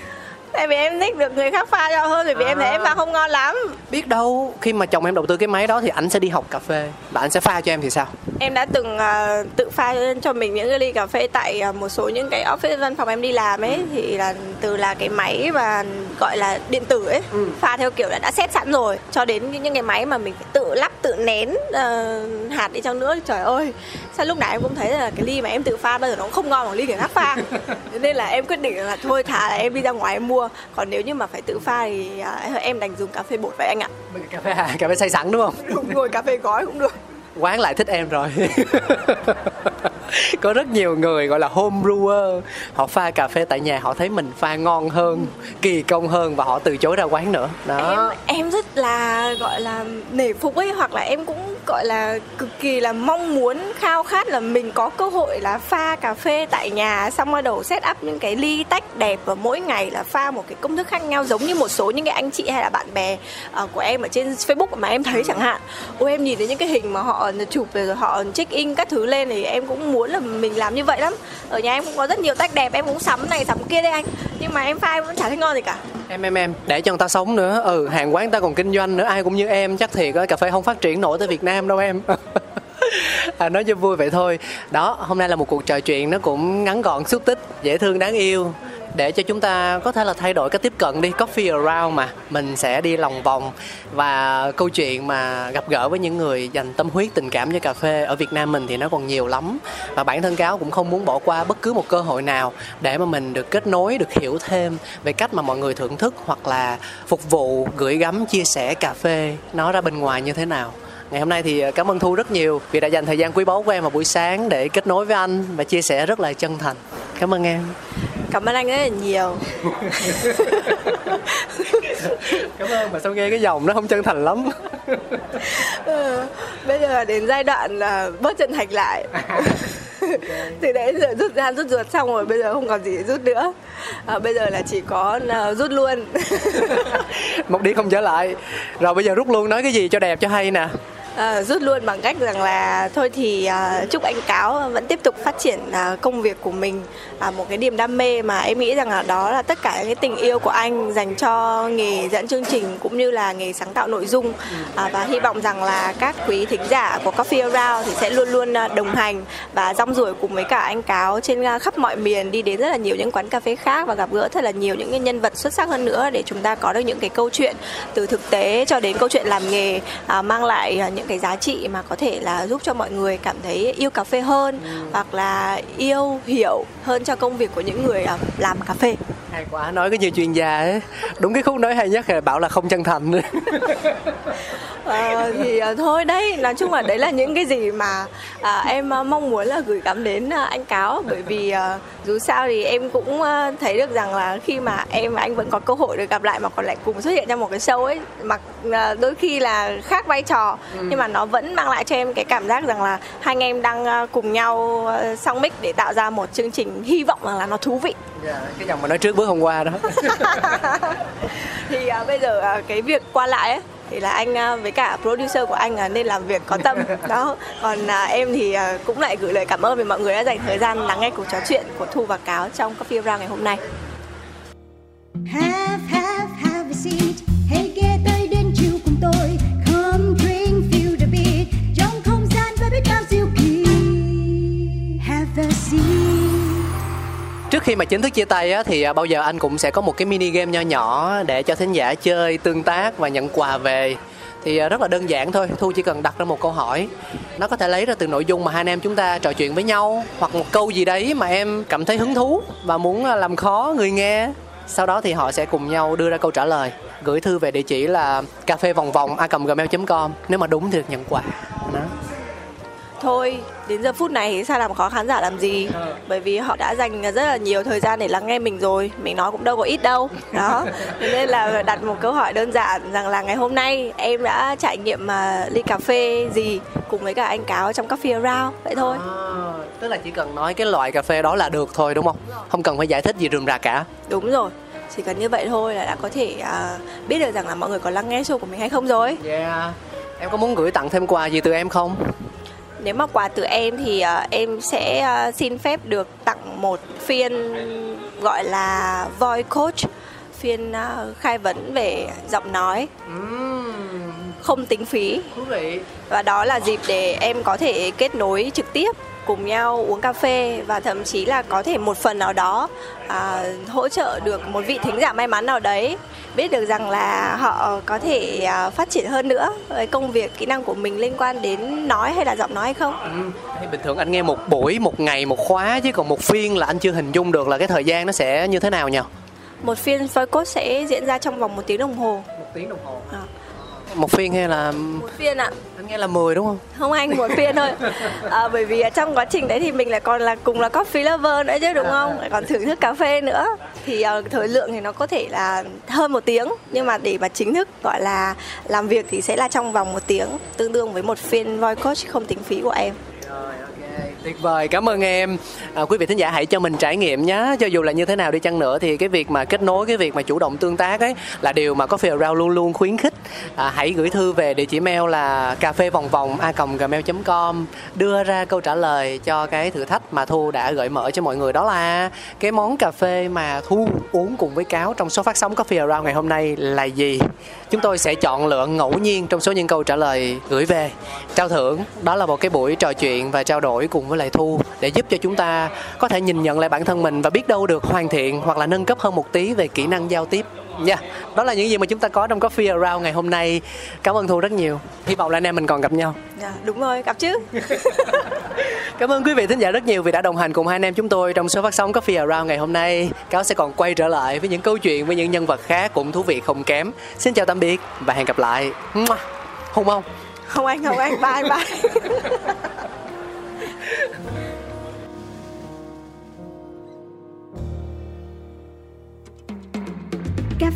Speaker 3: Tại vì em thích được người khác pha cho hơn bởi vì em thấy em pha không ngon lắm.
Speaker 2: biết đâu khi mà chồng em đầu tư cái máy đó thì anh sẽ đi học cà phê. Và anh sẽ pha cho em thì sao?
Speaker 3: Em đã từng uh, tự pha cho mình những cái ly cà phê tại uh, một số những cái office văn phòng em đi làm ấy. Ừ. thì là từ là cái máy và gọi là điện tử ấy ừ. pha theo kiểu là đã set sẵn rồi. Cho đến những cái máy mà mình tự lắp tự nén uh, hạt đi chăng nữa trời ơi. Sao lúc nào em cũng thấy là cái ly mà em tự pha bao giờ nó cũng không ngon bằng ly người khác pha. Nên là em quyết định là thôi thà là em đi ra ngoài em mua còn nếu như mà phải tự pha thì uh, em đành dùng cà phê bột vậy anh ạ.
Speaker 2: Cà phê cà phê xay sẵn đúng không?
Speaker 3: Đúng rồi cà phê gói cũng được
Speaker 2: quán lại thích em rồi. Có rất nhiều người gọi là home brewer. Họ pha cà phê tại nhà họ thấy mình pha ngon hơn kỳ công hơn và họ từ chối ra quán nữa.
Speaker 3: Đó. Em em rất là gọi là nể phục ấy hoặc là em cũng gọi là cực kỳ là mong muốn khao khát là mình có cơ hội là pha cà phê tại nhà xong bắt đầu set up những cái ly tách đẹp và mỗi ngày là pha một cái công thức khác nhau giống như một số những cái anh chị hay là bạn bè uh, của em ở trên Facebook mà em thấy chẳng hạn. Ôi em nhìn thấy những cái hình mà họ chụp rồi họ check in các thứ lên thì em cũng muốn là mình làm như vậy lắm. Ở nhà em cũng có rất nhiều tách đẹp em cũng sắm này sắm kia đây anh. Nhưng mà em pha em vẫn chả thấy ngon gì cả.
Speaker 2: Em em em. Để cho người ta sống nữa. Ừ hàng quán ta còn kinh doanh nữa. Ai cũng như em chắc thiệt cà phê không phát triển nổi tới việt nam đâu em. À, nói cho vui vậy thôi. Đó hôm nay là một cuộc trò chuyện nó cũng ngắn gọn xúc tích dễ thương đáng yêu để cho chúng ta có thể là thay đổi cái tiếp cận đi coffee around mà, mình sẽ đi lòng vòng. Và câu chuyện mà gặp gỡ với những người dành tâm huyết, tình cảm cho cà phê ở Việt Nam mình thì nó còn nhiều lắm. Và bản thân cáo cũng không muốn bỏ qua bất cứ một cơ hội nào để mà mình được kết nối, được hiểu thêm về cách mà mọi người thưởng thức hoặc là phục vụ, gửi gắm, chia sẻ cà phê nó ra bên ngoài như thế nào ngày hôm nay thì à, cảm ơn thu rất nhiều vì đã dành thời gian quý báu của em vào buổi sáng để kết nối với anh và chia sẻ rất là chân thành. Cảm ơn em.
Speaker 3: Cảm ơn anh rất là nhiều.
Speaker 2: Cảm ơn mà sao nghe cái dòng nó không chân thành lắm?
Speaker 3: Ừ, bây giờ đến giai đoạn là bớt chân thành lại. Từ đấy giờ rút ra rút ruột xong rồi bây giờ không còn gì để rút nữa. À, bây giờ là chỉ có uh, rút luôn.
Speaker 2: Một đi không trở lại. Rồi bây giờ rút luôn nói cái gì cho đẹp cho hay nè
Speaker 3: Ờ, rút luôn bằng cách rằng là thôi thì uh, chúc anh cáo vẫn tiếp tục phát triển uh, công việc của mình uh, một cái niềm đam mê mà em nghĩ rằng là đó là tất cả những cái tình yêu của anh dành cho nghề dẫn chương trình cũng như là nghề sáng tạo nội dung. Uh, và hy vọng rằng là các quý thính giả của Coffee Around thì sẽ luôn luôn uh, đồng hành và rong ruổi cùng với cả anh cáo trên uh, khắp mọi miền đi đến rất là nhiều những quán cà phê khác và gặp gỡ thật là nhiều những cái nhân vật xuất sắc hơn nữa để chúng ta có được những cái câu chuyện từ thực tế cho đến câu chuyện làm nghề uh, mang lại uh, những những cái giá trị mà có thể là giúp cho mọi người cảm thấy yêu cà phê hơn ừ. hoặc là yêu hiểu hơn cho công việc của những người à, làm cà phê
Speaker 2: hay quá nói cái như chuyên gia ấy. Đúng cái khúc nói hay nhất là bảo là không chân thành.
Speaker 3: Ờ, thì uh, thôi đấy nói chung là đấy là những cái gì mà uh, em mong muốn là gửi gắm đến uh, anh cáo. Bởi vì uh, dù sao thì em cũng uh, thấy được rằng là khi mà em và anh vẫn có cơ hội được gặp lại mà còn lại cùng xuất hiện trong một cái show ấy mặc uh, đôi khi là khác vai trò. Ừ. nhưng mà nó vẫn mang lại cho em cái cảm giác rằng là hai anh em đang uh, cùng nhau uh, song mic để tạo ra một chương trình hy vọng rằng là nó thú vị.
Speaker 2: Yeah, dạ, cái dòng mà nói trước bữa hôm qua đó.
Speaker 3: Thì uh, bây giờ uh, cái việc qua lại ấy, thì là anh à, với cả producer của anh nên làm việc có tâm. Đó. Còn à, em thì à, cũng lại gửi lời cảm ơn vì mọi người đã dành thời gian lắng nghe cuộc trò chuyện của thu và cáo trong coffee round ngày hôm nay. Have,
Speaker 2: khi mà chính thức chia tay á, thì à, bao giờ anh cũng sẽ có một cái mini game nho nhỏ để cho thính giả chơi tương tác và nhận quà về. Thì à, rất là đơn giản thôi thu chỉ cần đặt ra một câu hỏi. Nó có thể lấy ra từ nội dung mà hai anh em chúng ta trò chuyện với nhau hoặc một câu gì đấy mà em cảm thấy hứng thú và muốn à, làm khó người nghe. Sau đó thì họ sẽ cùng nhau đưa ra câu trả lời. Gửi thư về địa chỉ là cà phê vòng vòng a gmail com. Nếu mà đúng thì được nhận quà
Speaker 3: thôi. Đến giờ phút này thì sao làm khó khán giả làm gì? Ừ. bởi vì họ đã dành rất là nhiều thời gian để lắng nghe mình rồi. Mình nói cũng đâu có ít đâu. Đó. Nên là đặt một câu hỏi đơn giản rằng là ngày hôm nay em đã trải nghiệm uh, ly cà phê gì cùng với cả anh cáo trong coffee around? Vậy thôi. À,
Speaker 2: tức là chỉ cần nói cái loại cà phê đó là được thôi đúng không? Không cần phải giải thích gì rườm rà cả.
Speaker 3: Đúng rồi. Chỉ cần như vậy thôi là đã có thể uh, biết được rằng là mọi người có lắng nghe show của mình hay không rồi.
Speaker 2: Yeah. Em có muốn gửi tặng thêm quà gì từ em không
Speaker 3: nếu mà quà từ em thì uh, em sẽ uh, xin phép được tặng một phiên gọi là voice coach phiên uh, khai vấn về giọng nói. Không tính phí. Và đó là dịp để em có thể kết nối trực tiếp cùng nhau uống cà phê và thậm chí là có thể một phần nào đó à, hỗ trợ được một vị thính giả may mắn nào đấy. Biết được rằng là họ có thể à, phát triển hơn nữa với công việc kỹ năng của mình liên quan đến nói hay là giọng nói hay không?
Speaker 2: Ừ. bình thường anh nghe một buổi một ngày một khóa chứ còn một phiên là anh chưa hình dung được là cái thời gian nó sẽ như thế nào nhỉ
Speaker 3: một phiên voice coach sẽ diễn ra trong vòng một tiếng đồng hồ.
Speaker 2: Một tiếng đồng hồ. À một phiên hay là
Speaker 3: một phiên ạ.
Speaker 2: Anh nghe là 10 đúng không?
Speaker 3: Không anh một phiên thôi. À, bởi vì trong quá trình đấy thì mình lại còn là cùng là coffee lover nữa chứ đúng không? Lại còn thưởng thức cà phê nữa. Thì uh, thời lượng thì nó có thể là hơn một tiếng. Nhưng mà để mà chính thức gọi là làm việc thì sẽ là trong vòng một tiếng. Tương đương với một phiên voice coach không tính phí của em
Speaker 2: tuyệt vời cảm ơn em. À, quý vị thính giả hãy cho mình trải nghiệm nhé cho dù là như thế nào đi chăng nữa thì cái việc mà kết nối cái việc mà chủ động tương tác ấy là điều mà Coffee rau luôn luôn khuyến khích. À, hãy gửi thư về địa chỉ mail là cà phê vòng vòng a gmail com. Đưa ra câu trả lời cho cái thử thách mà thu đã gợi mở cho mọi người. Đó là cái món cà phê mà thu uống cùng với cáo trong số phát sóng Coffee Around ngày hôm nay là gì? Chúng tôi sẽ chọn lựa ngẫu nhiên trong số những câu trả lời gửi về. Trao thưởng đó là một cái buổi trò chuyện và trao đổi cùng với lại thu để giúp cho chúng ta có thể nhìn nhận lại bản thân mình và biết đâu được hoàn thiện hoặc là nâng cấp hơn một tí về kỹ năng giao tiếp. Nha. Yeah. đó là những gì mà chúng ta có trong coffee around ngày hôm nay. Cảm ơn thu rất nhiều. Hy vọng là anh em mình còn gặp nhau.
Speaker 3: Dạ đúng rồi gặp chứ.
Speaker 2: Cảm ơn quý vị thính giả rất nhiều vì đã đồng hành cùng hai anh em chúng tôi trong số phát sóng coffee around ngày hôm nay. Cáo sẽ còn quay trở lại với những câu chuyện với những nhân vật khác cũng thú vị không kém. Xin chào tạm biệt và hẹn gặp lại. Hùng không?
Speaker 3: Không anh không anh. Bye bye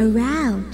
Speaker 1: around.